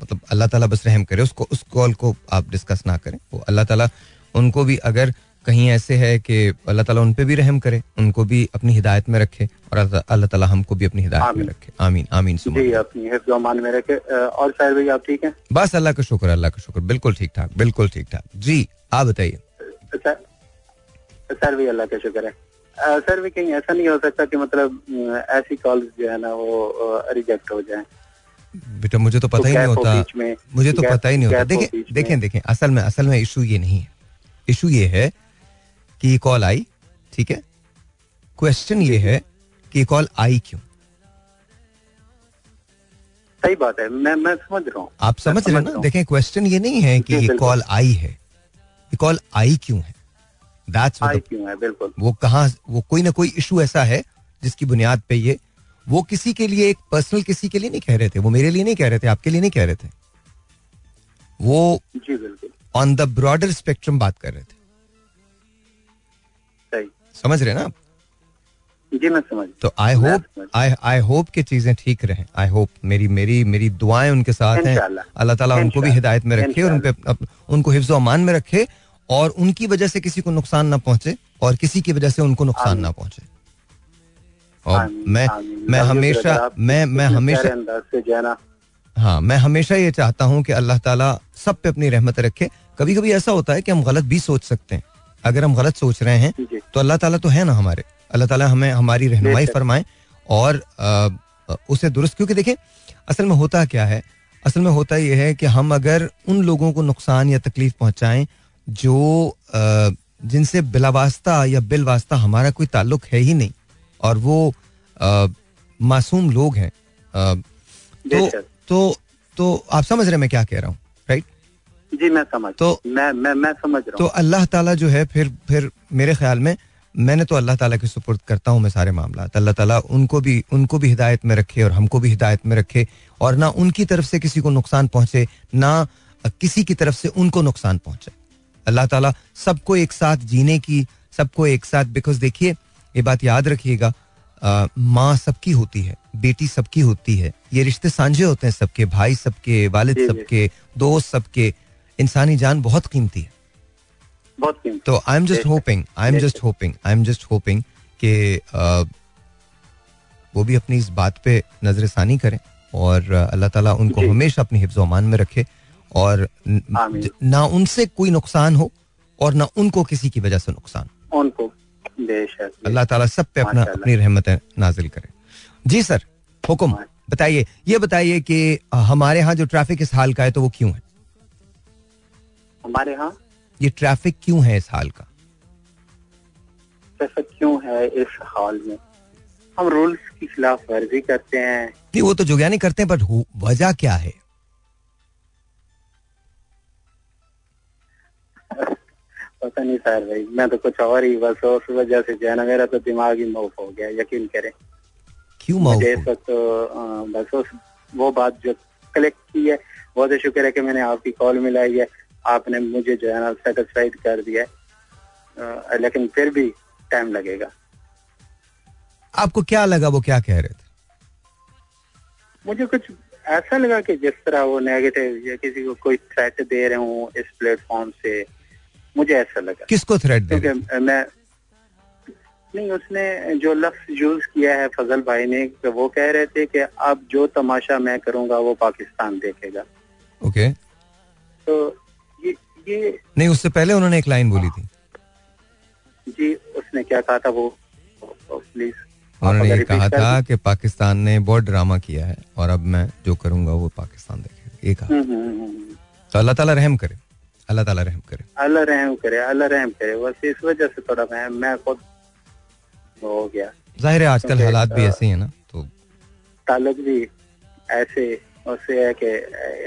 मतलब अल्लाह ताला बस रहम करे उसको उस कॉल को आप डिस्कस ना करें। वो अल्लाह ताला उनको भी अगर कहीं ऐसे है कि अल्लाह ताला उन पे भी रहम करे उनको भी अपनी हिदायत में रखे और अल्लाह ताला हमको भी अपनी हिदायत में रखे। आमीन आमीन जी अपनी में रखे। और शायद भाई आप ठीक हैं? बस अल्लाह का शुक्र अल्लाह का शुक्र। बिल्कुल ठीक ठाक बिल्कुल ठीक ठाक। जी आप बताइए। सर भी अल्लाह का शुक्र है। सर भी कहीं ऐसा नहीं हो सकता कि मतलब ऐसी कॉल जो है ना वो रिजेक्ट हो जाए। बेटा मुझे तो पता तो ही नहीं होता। मुझे तो पता ही नहीं होता। देखें देखें देखें असल में असल में इशू ये नहीं है। इशू ये है कि ये कॉल आई ठीक है? क्वेश्चन ये है कि कॉल आई क्यों? सही बात है मैं मैं समझ रहा हूँ। आप समझ रहे हैं ना? देखें क्वेश्चन ये नहीं है कि ये कॉल आई है। ये कॉल आई क्यों है? दैट्स क्यों है बिल्कुल। वो कहा वो कोई ना कोई इशू ऐसा है जिसकी बुनियाद पे ये वो किसी के लिए एक पर्सनल किसी के लिए नहीं कह रहे थे वो मेरे लिए नहीं कह रहे थे आपके लिए नहीं कह रहे थे। वो बिल्कुल। ऑन द ब्रॉडर स्पेक्ट्रम बात कर रहे थे। समझ रहे ना आप? जी मैं समझ तो I hope I I hope कि चीज़ें ठीक रहें। आई होप मेरी मेरी मेरी दुआएँ उनके साथ हैं। अल्लाह ताला उनको भी हिदायत में रखे और उन पे उनको हिफ्ज अमान में रखे और उनकी वजह से किसी को नुकसान ना पहुँचे और किसी की वजह से उनको नुकसान ना पहुँचे। और मैं मैं हमेशा मैं मैं हमेशा हाँ मैं हमेशा ये चाहता हूँ कि अल्लाह ताला सब पे अपनी रहमत रखे। कभी कभी ऐसा होता है कि हम गलत भी सोच सकते हैं। अगर हम गलत सोच रहे हैं तो अल्लाह ताला तो है ना हमारे। अल्लाह ताला हमें हमारी रहनुमाई फरमाए और आ, उसे दुरुस्त क्योंकि देखें असल में होता क्या है? असल में होता यह है कि हम अगर उन लोगों को नुकसान या तकलीफ़ पहुंचाएँ जो जिनसे बिलावास्ता या बिल वास्ता हमारा कोई ताल्लुक है ही नहीं और वो मासूम लोग हैं तो तो तो आप समझ रहे मैं क्या कह रहा हूँ। जी मैं समझ तो मैं मैं मैं समझ रहा तो अल्लाह ताला जो है फिर फिर मेरे ख्याल में मैंने तो अल्लाह ताला के सुपुर्द करता हूँ मैं सारे मामला अल्लाह ताला उनको भी उनको भी हिदायत में रखे और हमको भी हिदायत में रखे और ना उनकी तरफ़ से किसी को नुकसान पहुँचे ना किसी की तरफ़ से उनको नुकसान पहुँचे। अल्लाह ताला सबको एक साथ जीने की सबको एक साथ बिकॉज़ देखिए ये बात याद रखिएगा माँ सबकी होती है बेटी सबकी होती है। ये रिश्ते सांझे होते हैं सबके भाई सबके वालिद सबके दोस्त सबके इंसानी जान बहुत कीमती है। बहुत कीमती। तो I am just hoping I am just hoping I am just hoping कि वो भी अपनी इस बात पे नज़र षानी करें और अल्लाह ताला उनको हमेशा अपनी हिफ्ज अमान में रखे और ना उनसे कोई नुकसान हो और ना उनको किसी की वजह से नुकसान उनको अल्लाह ताला सब पे अपना अपनी रहमत नाजिल करे। जी सर हुक्म बताइए ये बताइए कि हमारे यहाँ जो ट्रैफ़िक इस हाल का है तो वो क्यों है? हमारे यहाँ? ये ट्रैफ़िक क्यों है इस हाल का? ट्रैफ़िक क्यों है इस हाल में? हम रूल्स की खिलाफ वर्जी करते हैं। नहीं वो तो जुगानी करते हैं बट वजह क्या है? पता नहीं सर भाई मैं तो कुछ और ही बस उस वजह से जो है ना मेरा तो दिमाग ही मऊफ हो गया यकीन करें। क्यों मुझे इस वक्त तो बस उस वो बात जो कलेक्ट की है बहुत शुक्र है कि मैंने आपकी कॉल मिलाई है। आपने मुझे जो है ना सेटिस्फाइड कर दिया है। लेकिन फिर भी टाइम लगेगा। आपको क्या लगा वो क्या कह रहे थे? मुझे कुछ ऐसा लगा कि जिस तरह वो नेगेटिव या किसी को कोई थ्रेट दे रहे हूँ इस प्लेटफॉर्म से मुझे ऐसा लगा। किसको थ्रेट दे क्योंकि मैं नहीं उसने जो लफ्ज यूज़ किया है फजल भाई ने तो वो कह रहे थे कि अब जो तमाशा मैं करूँगा वो पाकिस्तान देखेगा। Okay okay. तो ये नहीं उससे पहले उन्होंने एक लाइन बोली थी। जी उसने क्या कहा था वो? प्लीज़ उन्होंने ये कहा था कि पाकिस्तान ने बहुत ड्रामा किया है और अब मैं जो करूँगा वो पाकिस्तान देखेगा। ये कहा। हम्म, हम्म, हम्म, तो अल्लाह ताला रहम करे अल्लाह ताला रहम करे। अल्लाह रहम करे अल्लाह रहम करे। बस इस वजह से थोड़ा मैं मैं खुद हो गया। ज़ाहिर है आजकल हालात भी ऐसे ही है ना तो ताल्लुक भी ऐसे उससे है कि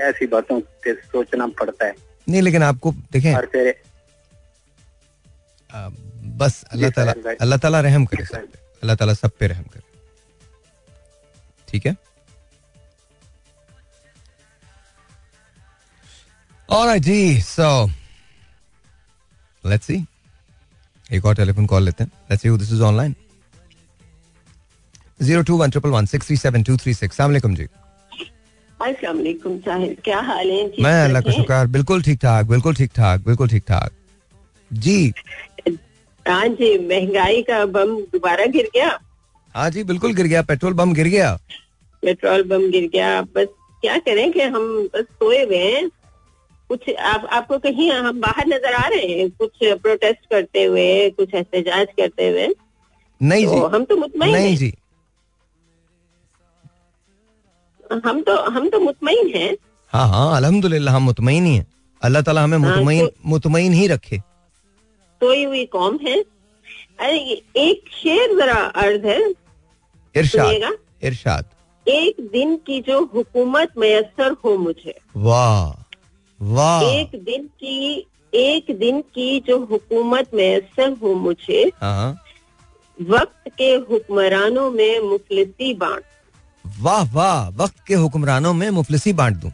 ऐसी बातों पे सोचना पड़ता है। नहीं लेकिन आपको देखें। फिर बस अल्लाह ताला अल्लाह ताला रहम करे सब पे अल्लाह ताला सब पे रहम करे। ठीक है? और जी सो लेट्स सी एक और टेलीफोन कॉल लेते हैं। Let's see this is online zero two one triple one six three seven two three six सलामकुम जी। क्या हाल है मैं अल्लाह का शुक्र बिल्कुल ठीक ठाक बिल्कुल ठीक ठाक बिल्कुल ठीक ठाक। जी। हाँ जी महँगाई का बम दोबारा गिर गया? हाँ जी बिल्कुल गिर गया पेट्रोल बम गिर गया। पेट्रोल बम गिर गया बस क्या करें कि हम बस सोए हुए हैं। कुछ आप आपको कहीं हम बाहर नज़र आ रहे हैं? कुछ प्रोटेस्ट करते हुए कुछ एहतजाज करते हुए? नहीं तो जी। हम तो मुतमिन नहीं जी। हम तो हम तो मुतमिन हैं। हाँ हाँ अल्हम्दुलिल्लाह हम मुतमिन ही हैं। अल्लाह ताला हमें हाँ, मुतमिन तो, मुतमिन ही रखे। सोई हुई कौम है। अरे एक शेर जरा अर्ज़ है। इरशाद इरशाद। एक दिन की जो हुकूमत मैसर हो मुझे। वाह वाह। एक दिन की एक दिन की जो हुकूमत मैसर हो मुझे हाँ। वक्त के हुक्मरानों में मुफलिसी बांट। वाह वाह वक्त के हुक्मरानों में मुफलिसी बांट दूँ।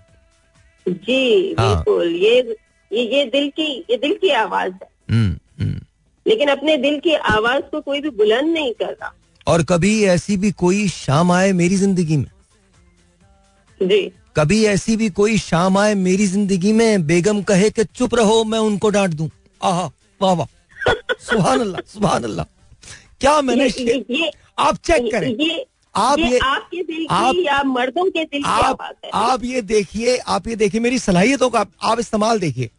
जी हाँ। बिल्कुल ये ये ये दिल की ये दिल की आवाज़ है। हम्म, हम्म। लेकिन अपने दिल की आवाज़ को कोई भी बुलंद नहीं करता। और कभी ऐसी भी कोई शाम आए मेरी ज़िंदगी में? जी। कभी ऐसी भी कोई शाम आए मेरी ज़िंदगी में बेगम कहे कि चुप रहो मैं उनको डांट दूँ। आहा वाह वाह। सुबह अल्लाह सुबह अल्लाह। क्या मैंने ये, ये, आप चेक करें। ये, आप ये, ये आपके दिल आप, या मर्दों के दिल आप, की बात है। आप ये देखिए आप ये देखिए मेरी सलाहियतों का आप इस्तेमाल देखिए।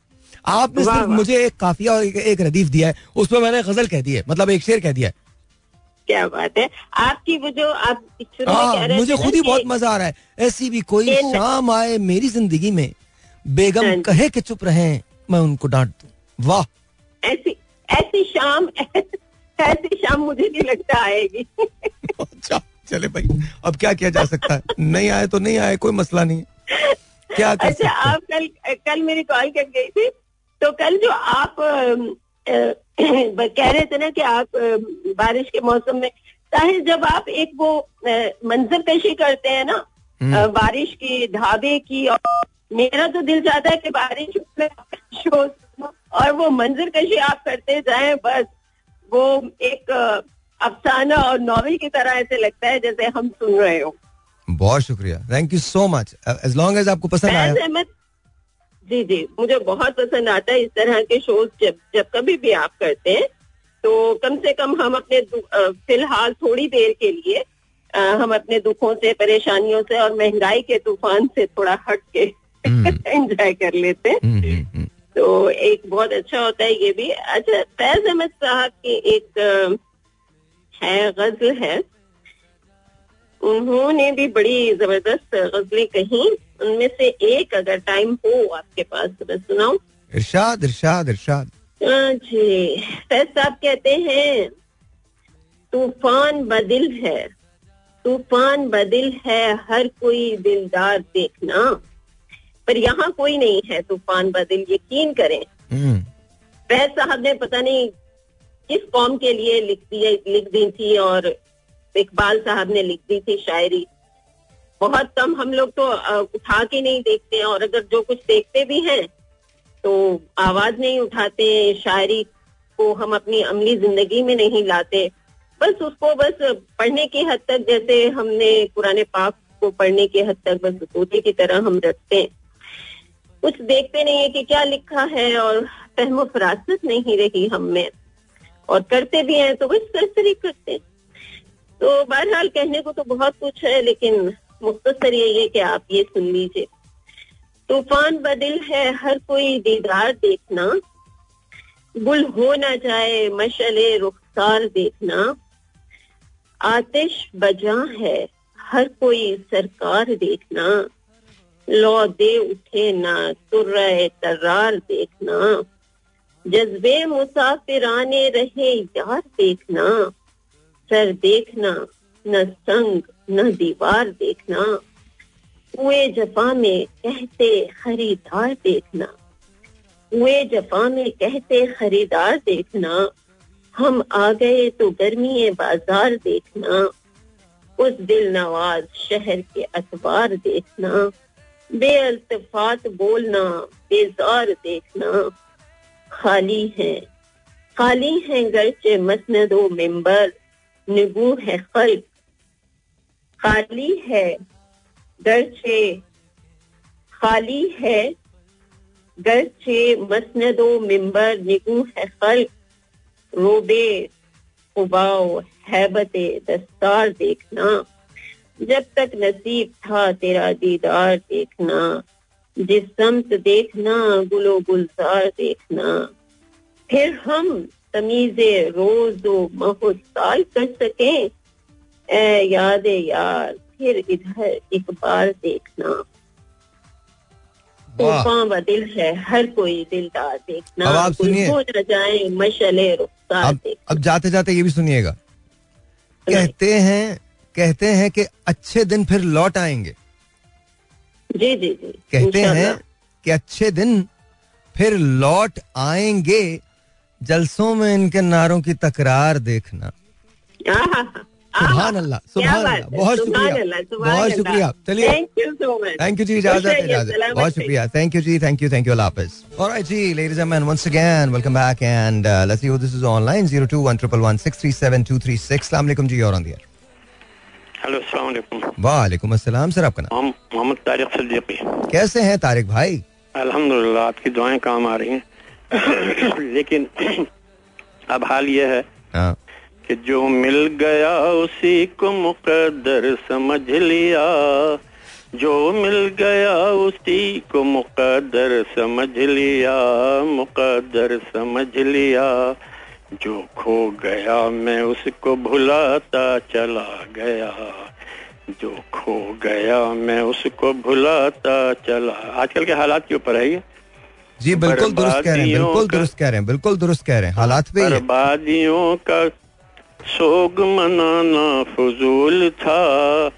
आपने सिर्फ़ मुझे एक काफिया और एक एक रदीफ दिया है उस पर मैंने गज़ल कह दी है मतलब एक शेर कह दिया है। क्या बात है। आपकी वो जो आप आ, हाँ, मुझे खुद ही बहुत मज़ा आ रहा है। ऐसी भी कोई शाम आए मेरी ज़िंदगी में बेगम हाँ कहे कि चुप रहे मैं उनको डांट दू। वाह। ऐसी ऐसी शाम ऐसी शाम मुझे नहीं लगता आएगी। अच्छा। चले भाई अब क्या किया जा सकता है? नहीं आए तो नहीं आए कोई मसला नहीं क्या कर अच्छा आप कल कल मेरी कॉल कर गई थी तो कल जो आप कह रहे थे ना कि आप बारिश के मौसम में चाहे जब आप एक वो मंजर कशी करते हैं ना हम्म। बारिश की ढाबे की और मेरा तो दिल चाहता है कि बारिश में और वो मंजर कशी आप करते जाए बस वो एक अफसाना और नॉवल की तरह ऐसे लगता है जैसे हम सुन रहे हो। बहुत शुक्रिया। Thank you so much as long as आपको पसंद आया। जी जी मुझे बहुत पसंद आता है इस तरह के शोज़ जब जब कभी भी आप करते हैं। तो कम से कम हम अपने फ़िलहाल थोड़ी देर के लिए आ, हम अपने दुखों से परेशानियों से और महँगाई के तूफ़ान से थोड़ा हट के एंजॉय हम्म। कर लेते हैं। हम्म, हम्म, तो एक बहुत अच्छा होता है ये भी। अच्छा फैज अहमद साहब की एक है गज़ल है। उन्होंने भी बड़ी ज़बरदस्त गजलें कही। उनमें से एक अगर टाइम हो आपके पास तो मैं सुनाऊं। इरशाद इरशाद इरशाद। जी। फैज साहब कहते हैं तूफ़ान बदिल है। तूफ़ान बदिल है हर कोई दिलदार देखना। पर यहाँ कोई नहीं है तूफ़ान बदिल यकीन करें। हम्म। फैज साहब ने पता नहीं किस कौम के लिए लिख दी लिख दी थी और इकबाल साहब ने लिख दी थी शायरी। बहुत कम हम लोग तो उठा के नहीं देखते हैं और अगर जो कुछ देखते भी हैं तो आवाज़ नहीं उठाते शायरी को हम अपनी अमली ज़िंदगी में नहीं लाते। बस उसको बस पढ़ने की हद तक, जैसे हमने पुराने पाक को पढ़ने की हद तक बस तोते की तरह हम रखते हैं। कुछ देखते नहीं है कि क्या लिखा है और फहम फरासत नहीं रही हम में। और करते भी हैं तो बस सरसरी करते हैं तो बहरहाल कहने को तो बहुत कुछ है, लेकिन मुख्तर यही है कि आप ये सुन लीजिए। तूफ़ान बदिल है, हर कोई दीदार देखना। गुल हो ना जाए, मशले रुखसार देखना। आतिश बजा है, हर कोई सरकार देखना। लौ दे उठे ना तुर्र तर्रार देखना। जज्बे मुसाफिराने रहे यार देखना, सर देखना, न संग, न दीवार देखना। कुए जफा में कहते खरीदार देखना। कुए जफा में कहते खरीदार देखना। हम आ गए तो गर्मी बाज़ार देखना। उस दिल नवाज़ शहर के अखबार देखना। बेअल्तफात बोलना, बेजार देखना। खाली है। खाली है गर्चे मसनदो मेंबर। निगू है खल्क। खाली है गर्चे खाली है गर्चे मसनदो मिंबर। निगू है खल्क। रोबे उबाओ हैबत दस्तार देखना। जब तक नसीब था तेरा दीदार देखना। जिस समत देखना गुलो गुलजार देखना। फिर हम तमीजे रोज महो साल कर सके। ए याद यार फिर इधर एक बार देखना। तूफ़ान दिल है हर कोई दिलदार देखना। अब आप सुनिए। हो जाए मशले अब अब जाते जाते ये भी सुनिएगा। कहते हैं कहते हैं कि अच्छे दिन फिर लौट आएँगे। जी जी जी कहते हैं कि अच्छे दिन फिर लौट आएँगे जलसों में इनके नारों की तकरार देखना। सुभान अल्लाह सुभान अल्लाह बहुत शुक्रिया बहुत शुक्रिया। चलिए. थैंक यू जी इजाज़त इजाज़त। बहुत शुक्रिया। थैंक यू जी थैंक यू थैंक यू अल्लाह हाफिज। Alright ji ladies and gentleman once again welcome back and let's see who this is online 0211637236 अस्सलाम वालेकुम जी और ऑन द एयर हेलो अस्सलाम वालेकुम अस्सलाम सर आपका नाम? हम मोहम्मद तारिक सिद्दीकी। कैसे हैं तारिक भाई? अल्हम्दुलिल्लाह आपकी दुआएँ काम आ रही हैं। लेकिन अब हाल ये है हाँ। कि जो मिल गया उसी को मुकद्दर समझ लिया। जो मिल गया उसी को मुकद्दर समझ लिया मुकद्दर समझ लिया। जो खो गया मैं उसको भुलाता चला गया। जो खो गया मैं उसको भुलाता चला। आजकल के हालात के ऊपर है ये। जी बिल्कुल दुरुस्त कह रहे हैं बिल्कुल दुरुस्त कह रहे हैं बिल्कुल दुरुस्त कह रहे हैं। हालात पे बर्बादियों का सोग मनाना फजूल था।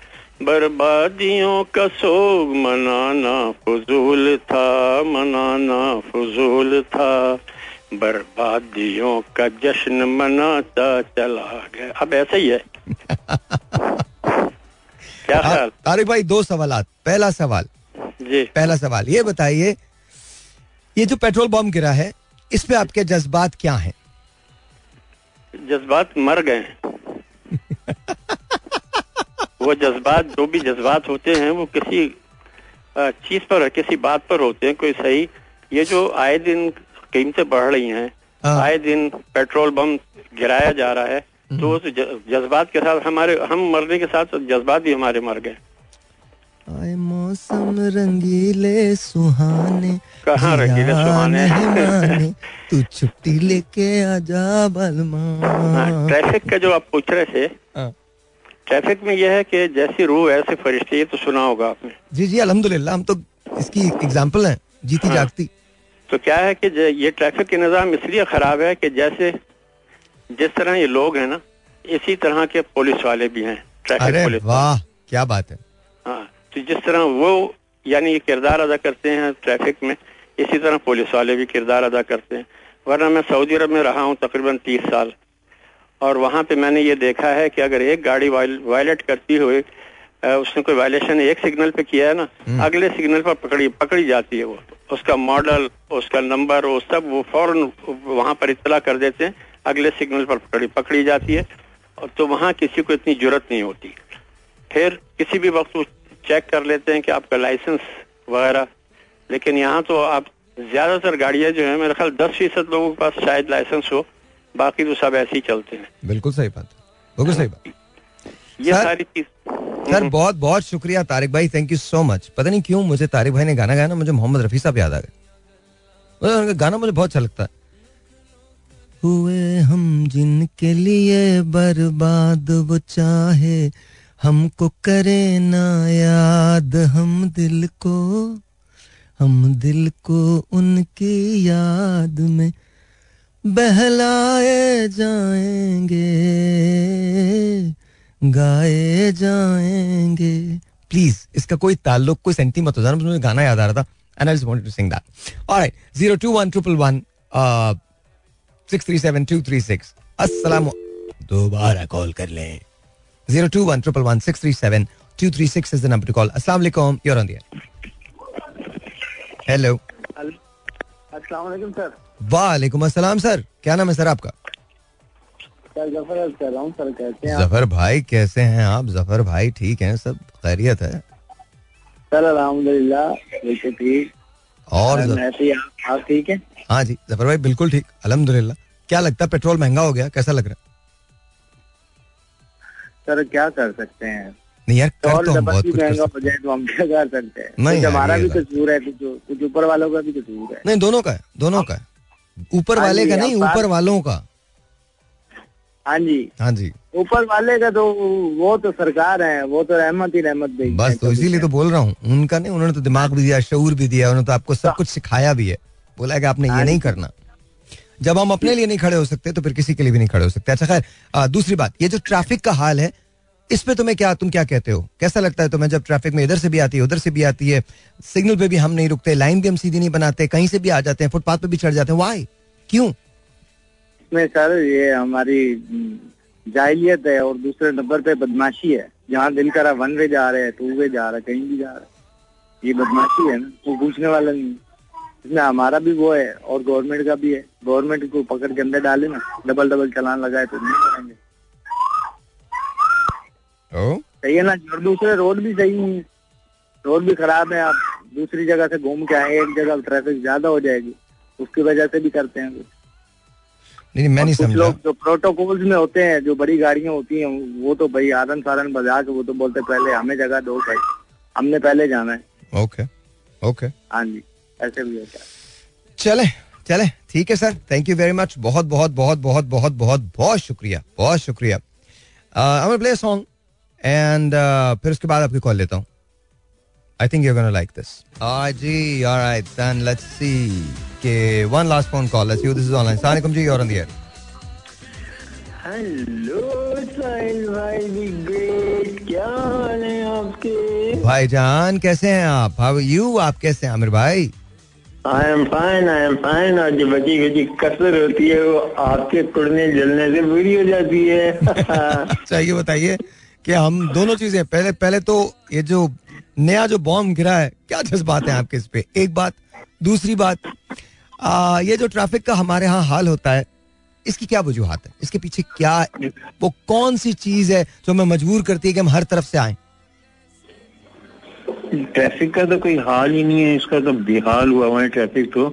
बर्बादियों का सोग मनाना फजूल था मनाना फजूल था। बर्बादियों का जश्न मनाता चला गया। अब ऐसा ही है। क्या हाँ, ख्याल तारिक भाई दो सवाल पहला सवाल। जी। पहला सवाल ये बताइए ये जो पेट्रोल बम गिरा है इस पे आपके जज्बात क्या हैं? जज्बात मर गए वो जज्बात जो भी जज्बात होते हैं वो किसी चीज़ पर किसी बात पर होते हैं कोई सही। ये जो आए दिन कीमतें बढ़ रही हैं हाँ। आए दिन पेट्रोल बम गिराया जा रहा है तो उस जज्बात के साथ हमारे हम मरने के साथ जज्बात भी हमारे मर गए आए मौसम रंगीले सुहाने कहाँ रंगीले सुहाने? तू छुट्टी लेके आजा हाँ, बलमा ट्रैफ़िक का जो आप पूछ रहे थे हाँ। ट्रैफ़िक में यह है कि जैसी रूह ऐसे फरिश्ते ये तो सुना होगा आपने जी जी अल्हम्दुलिल्लाह हम तो इसकी एग्जांपल है जीती हाँ। जागती तो क्या है कि ये ट्रैफ़िक के निज़ाम इसलिए खराब है कि जैसे जिस तरह ये लोग हैं ना इसी तरह के पुलिस वाले भी हैं ट्रैफ़िक अरे पुलिस वाह क्या बात है। हाँ तो जिस तरह वो यानी ये किरदार अदा करते हैं ट्रैफ़िक में इसी तरह पुलिस वाले भी किरदार अदा करते हैं। वरना मैं सऊदी अरब में रहा हूँ तकरीबन तीस साल और वहाँ पे मैंने ये देखा है कि अगर एक गाड़ी वायलेट करती हुई उसने कोई वायलेशन एक सिग्नल पे किया है ना अगले सिग्नल पर पकड़ी पकड़ी जाती है वो। उसका मॉडल उसका नंबर वो सब वो फ़ौरन वहाँ पर इतला कर देते हैं। अगले सिग्नल पर पकड़ी पकड़ी जाती है। और तो वहाँ किसी को इतनी ज़रूरत नहीं होती। फिर किसी भी वक्त वो चेक कर लेते हैं कि आपका लाइसेंस वगैरह। लेकिन यहाँ तो आप ज़्यादातर गाड़ियाँ जो है मेरे ख्याल दस फ़ीसद लोगों के पास शायद लाइसेंस हो। बाकी तो सब ऐसे ही चलते हैं। बिल्कुल सही बात बिल्कुल सही बात ये सारी चीज़ सर, बहुत बहुत शुक्रिया तारिक भाई थैंक यू सो मच पता नहीं क्यों मुझे तारिक भाई ने गाना गाया ना, मुझे मोहम्मद रफी साहब याद आ गए। उनका गाना मुझे बहुत अच्छा लगता। है हुए हम जिनके लिए बर्बाद, वो चाहे हमको करे ना याद, हम दिल को, हम दिल को उनकी याद में बहलाए जाएँगे। गाए जाएँगे। प्लीज़ इसका कोई ताल्लुक कोई सेंटी मत हो जाना मुझे गाना याद आ रहा था and I wanted to sing that alright 021 six three seven two three six अस्सलाम दोबारा कॉल कर लें। Zero two one triple one six three seven two three six is the number to call अस्सलाम वालेकुम यूर ऑन द हेलो अस्सलाम वालेकुम sir वालेकुम अस्सलाम सर क्या नाम है सर आपका? सर ज़फ़र कर रहा हूँ सर कहते हैं ज़फ़र भाई कैसे हैं आप? ज़फ़र भाई ठीक हैं सब खैरियत है? सर अल्हम्दुलिल्लाह बिल्कुल ठीक और आप ठीक है? हाँ जी ज़फ़र भाई बिल्कुल ठीक अल्हम्दुलिल्लाह। क्या लगता है पेट्रोल महँगा हो गया? कैसा लग रहा है? सर क्या कर सकते हैं? नहीं यार कर तो हम बहुत कुछ कर महँगा सकते हो जाए तो हम क्या कर सकते हैं? नहीं हमारा भी कसूर है कुछ कुछ ऊपर वालों का भी कसूर है। नहीं दोनों का है दोनों का है। ऊपर हाँ वाले का नहीं ऊपर वालों का। हाँ जी। हाँ जी। ऊपर वाले का तो वो तो सरकार है वो तो रहमत ही रहमत देगी। बस तो इसीलिए तो बोल रहा हूँ उनका नहीं उन्होंने तो दिमाग भी दिया शऊर भी दिया उन्होंने तो आपको सब कुछ सिखाया भी है। बोला है कि आपने हाँ ये नहीं करना। जब हम अपने लिए नहीं खड़े हो सकते तो फिर किसी के लिए भी नहीं खड़े हो सकते। अच्छा खैर दूसरी बात ये जो ट्रैफ़िक का हाल है इस पे तुम्हें क्या तुम क्या कहते हो? कैसा लगता है तुम्हें जब ट्रैफ़िक में इधर से भी आती है उधर से भी आती है? सिग्नल पे भी हम नहीं रुकते लाइन भी हम सीधी नहीं बनाते कहीं से भी आ जाते हैं फुटपाथ पे भी चढ़ जाते हैं। वाई क्यों? इसमें सर ये हमारी हम्म, जाहिलियत है और दूसरे नंबर पे बदमाशी है। जहाँ दिल करा वन वे जा रहे हैं टू वे जा रहा है कहीं भी जा रहा है। ये बदमाशी है ना वो पूछने वाला नहीं। इसमें हमारा भी वो है और गवर्नमेंट का भी है। गवर्नमेंट को पकड़ के अंदर डाले ना डबल डबल चलान लगाए तो नहीं करेंगे। सही है ना? और दूसरे रोड भी सही नहीं है। रोड भी खराब है आप दूसरी जगह से घूम के आए एक जगह ट्रैफ़िक ज़्यादा हो जाएगी। उसकी वजह से भी करते हैं कुछ। नहीं नहीं, मैं नहीं समझा। लोग जो प्रोटोकॉल्स में होते हैं जो बड़ी गाड़ियाँ होती हैं वो तो भाई आरन सारन बजा के वो तो बोलते पहले हमें जगह दो भाई हमने पहले जाना है। ओके ओके हाँ जी ऐसे भी होता है। चले चले ठीक है sir. Thank you very much बहुत बहुत बहुत बहुत बहुत बहुत बहुत शुक्रिया बहुत शुक्रिया। प्ले सॉन्ग एंड फिर उसके बाद आपकी कॉल लेता हूँ। I think you gonna like this ji alright then let's see के one last phone call let's you this is online अस्सलाम वालेकुम जी और on the air hello Sahil भाई दी ग्रेट क्या हाल है आपके? भाईजान कैसे हैं आप? हाउ यू आप कैसे हैं आमिर भाई? I am fine I am fine और जो बची बची कसर होती है वो आपके कुड़ने जलने से बुरी हो जाती है। अच्छा ये बताइए कि हम दोनों चीज़ें पहले पहले तो ये जो नया जो बॉम्ब गिरा है क्या जज्बात है आपके इस पे? एक बात दूसरी बात आ, ये जो ट्रैफ़िक का हमारे यहाँ हाल होता है इसकी क्या वजूहत है? इसके पीछे क्या वो कौन सी चीज़ है जो हमें मजबूर करती है कि हम हर तरफ़ से आए? ट्रैफ़िक का तो कोई हाल ही नहीं है इसका तो बेहाल हुआ हुआ है ट्रैफ़िक तो।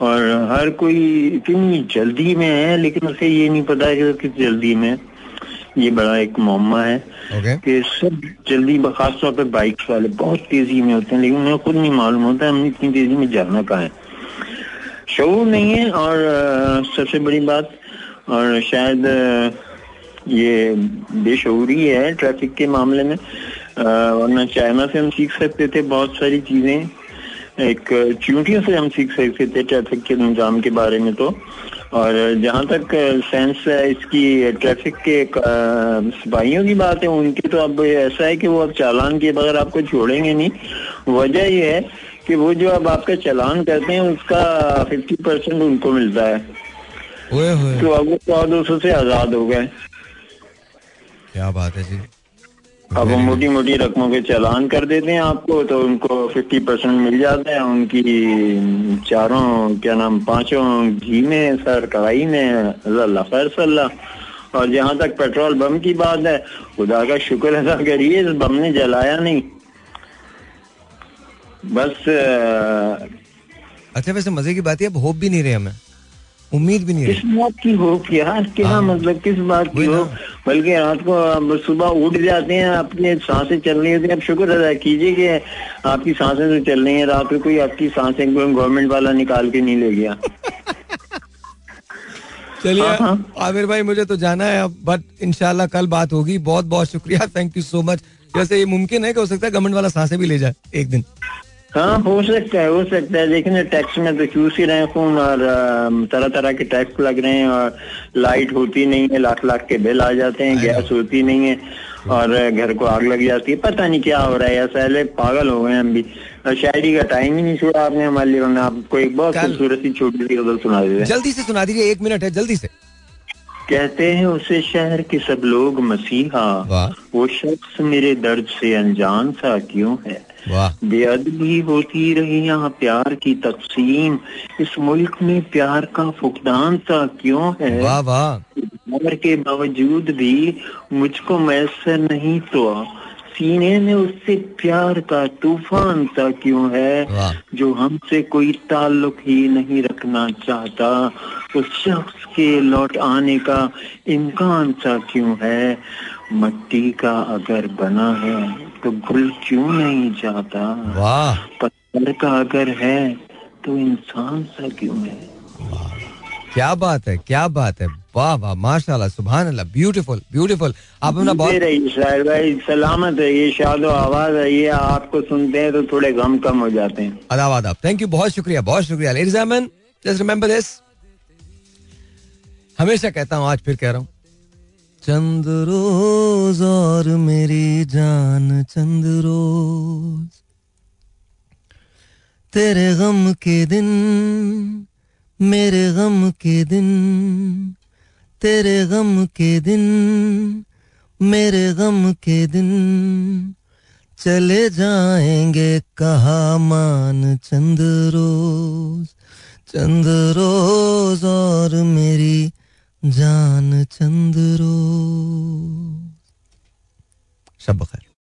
और हर कोई इतनी जल्दी में है लेकिन उसे ये नहीं पता है कि किस जल्दी में है। ये बड़ा एक मुअम्मा है ओके कि सब जल्दी खास तौर पर बाइक्स वाले बहुत तेज़ी में होते हैं लेकिन उन्हें खुद नहीं मालूम होता है हमने इतनी तेज़ी में जाना कहाँ है। शऊर नहीं है और सबसे बड़ी बात और शायद ये बेशूरी है ट्रैफ़िक के मामले में वरना चाइना से हम सीख सकते थे बहुत सारी चीज़ें एक चूंटियों से हम सीख सकते थे ट्रैफ़िक के निज़ाम के बारे में तो। और जहाँ तक सेंस है इसकी ट्रैफ़िक के सिपाहियों की बात है उनकी तो अब ऐसा है कि वो अब चालान के बगैर आपको छोड़ेंगे नहीं। वजह ये है कि वो जो अब आपका चालान करते हैं उसका फिफ्टी परसेंट उनको मिलता है। होए। तो अब वो सौ दो सौ से आज़ाद हो गए। क्या बात है जी। अब वो मोटी मोटी रकमों के चालान कर देते हैं आपको तो उनको फिफ्टी परसेंट मिल जाता है। उनकी चारों क्या नाम पाँचों घी में सर कढ़ाई में खैर सल्लाह और जहाँ तक पेट्रोल बम की बात है खुदा का शुक्र अदा करिए इस बम ने जलाया नहीं। बस अच्छा वैसे मज़े की बात है अब होप भी नहीं रहे हमें। उम्मीद भी नहीं किस बात की हो क्या क्या हाँ। मतलब किस बात की हो? बल्कि रात को सुबह उठ जाते हैं अपने साँसें चल रही होती हैं। अब शुक्र अदा कीजिए कि आपकी साँसें तो चल रही हैं। रात को कोई आपकी साँसें गवर्नमेंट वाला निकाल के नहीं ले गया। चलिए हाँ, हाँ। आमिर भाई मुझे तो जाना है अब बट इंशाल्लाह कल बात होगी। बहुत बहुत शुक्रिया। थैंक यू सो मच जैसे ये मुमकिन है कि हो सकता है गवर्नमेंट वाला साँसें भी ले जाए एक दिन। हाँ हो सकता है हो सकता है। लेकिन टैक्स में तो चूस ही रहे खून और तरह तरह के टैक्स लग रहे हैं और लाइट होती नहीं है लाख लाख के बिल आ जाते हैं गैस होती नहीं है और घर को आग लग जाती है। पता नहीं क्या हो रहा है ऐसा पागल हो गए हम भी। शायरी का टाइम ही नहीं छोड़ा आपने हमारे लिए आपको एक बहुत खूबसूरत सी छोटी सी गज़ल सुना दीजिए। जल्दी से सुना दीजिए एक मिनट है जल्दी से। कहते हैं उसे शहर के सब लोग मसीहा। वो शख्स मेरे दर्द से अनजान सा क्यों है? बेअदबी होती रही यहाँ प्यार की तकसीम। इस मुल्क में प्यार का फुकदान सा क्यों है? वाह वाह। के बावजूद भी मुझको मैसर नहीं तो सीने में उससे प्यार का तूफ़ान सा क्यों है? जो हमसे कोई ताल्लुक ही नहीं रखना चाहता। उस शख्स के लौट आने का इम्कान सा क्यों है? मट्टी का अगर बना है तो भूल क्यों नहीं जाता? वाह। पत्थर का अगर है तो इंसान सा क्यों है? क्या बात है क्या बात है। वाह वाह माशाल्लाह सुभान अल्लाह ब्यूटीफुल ब्यूटीफुल आप अपना बहुत रही भाई सलामत है ये शादो आवाज़ है ये आपको सुनते हैं तो थोड़े गम कम हो जाते हैं। अदाब अदाब थैंक यू बहुत शुक्रिया बहुत शुक्रिया। Ladies and just remember this हमेशा कहता हूँ आज फिर कह रहा हूँ चंद रोज और मेरी जान चंद रोज। तेरे गम के दिन, मेरे गम के दिन, तेरे गम के दिन, मेरे गम के दिन। चले जाएँगे कहा मान चंद रोज चंद रोज और मेरी जान चंद रो सब खैर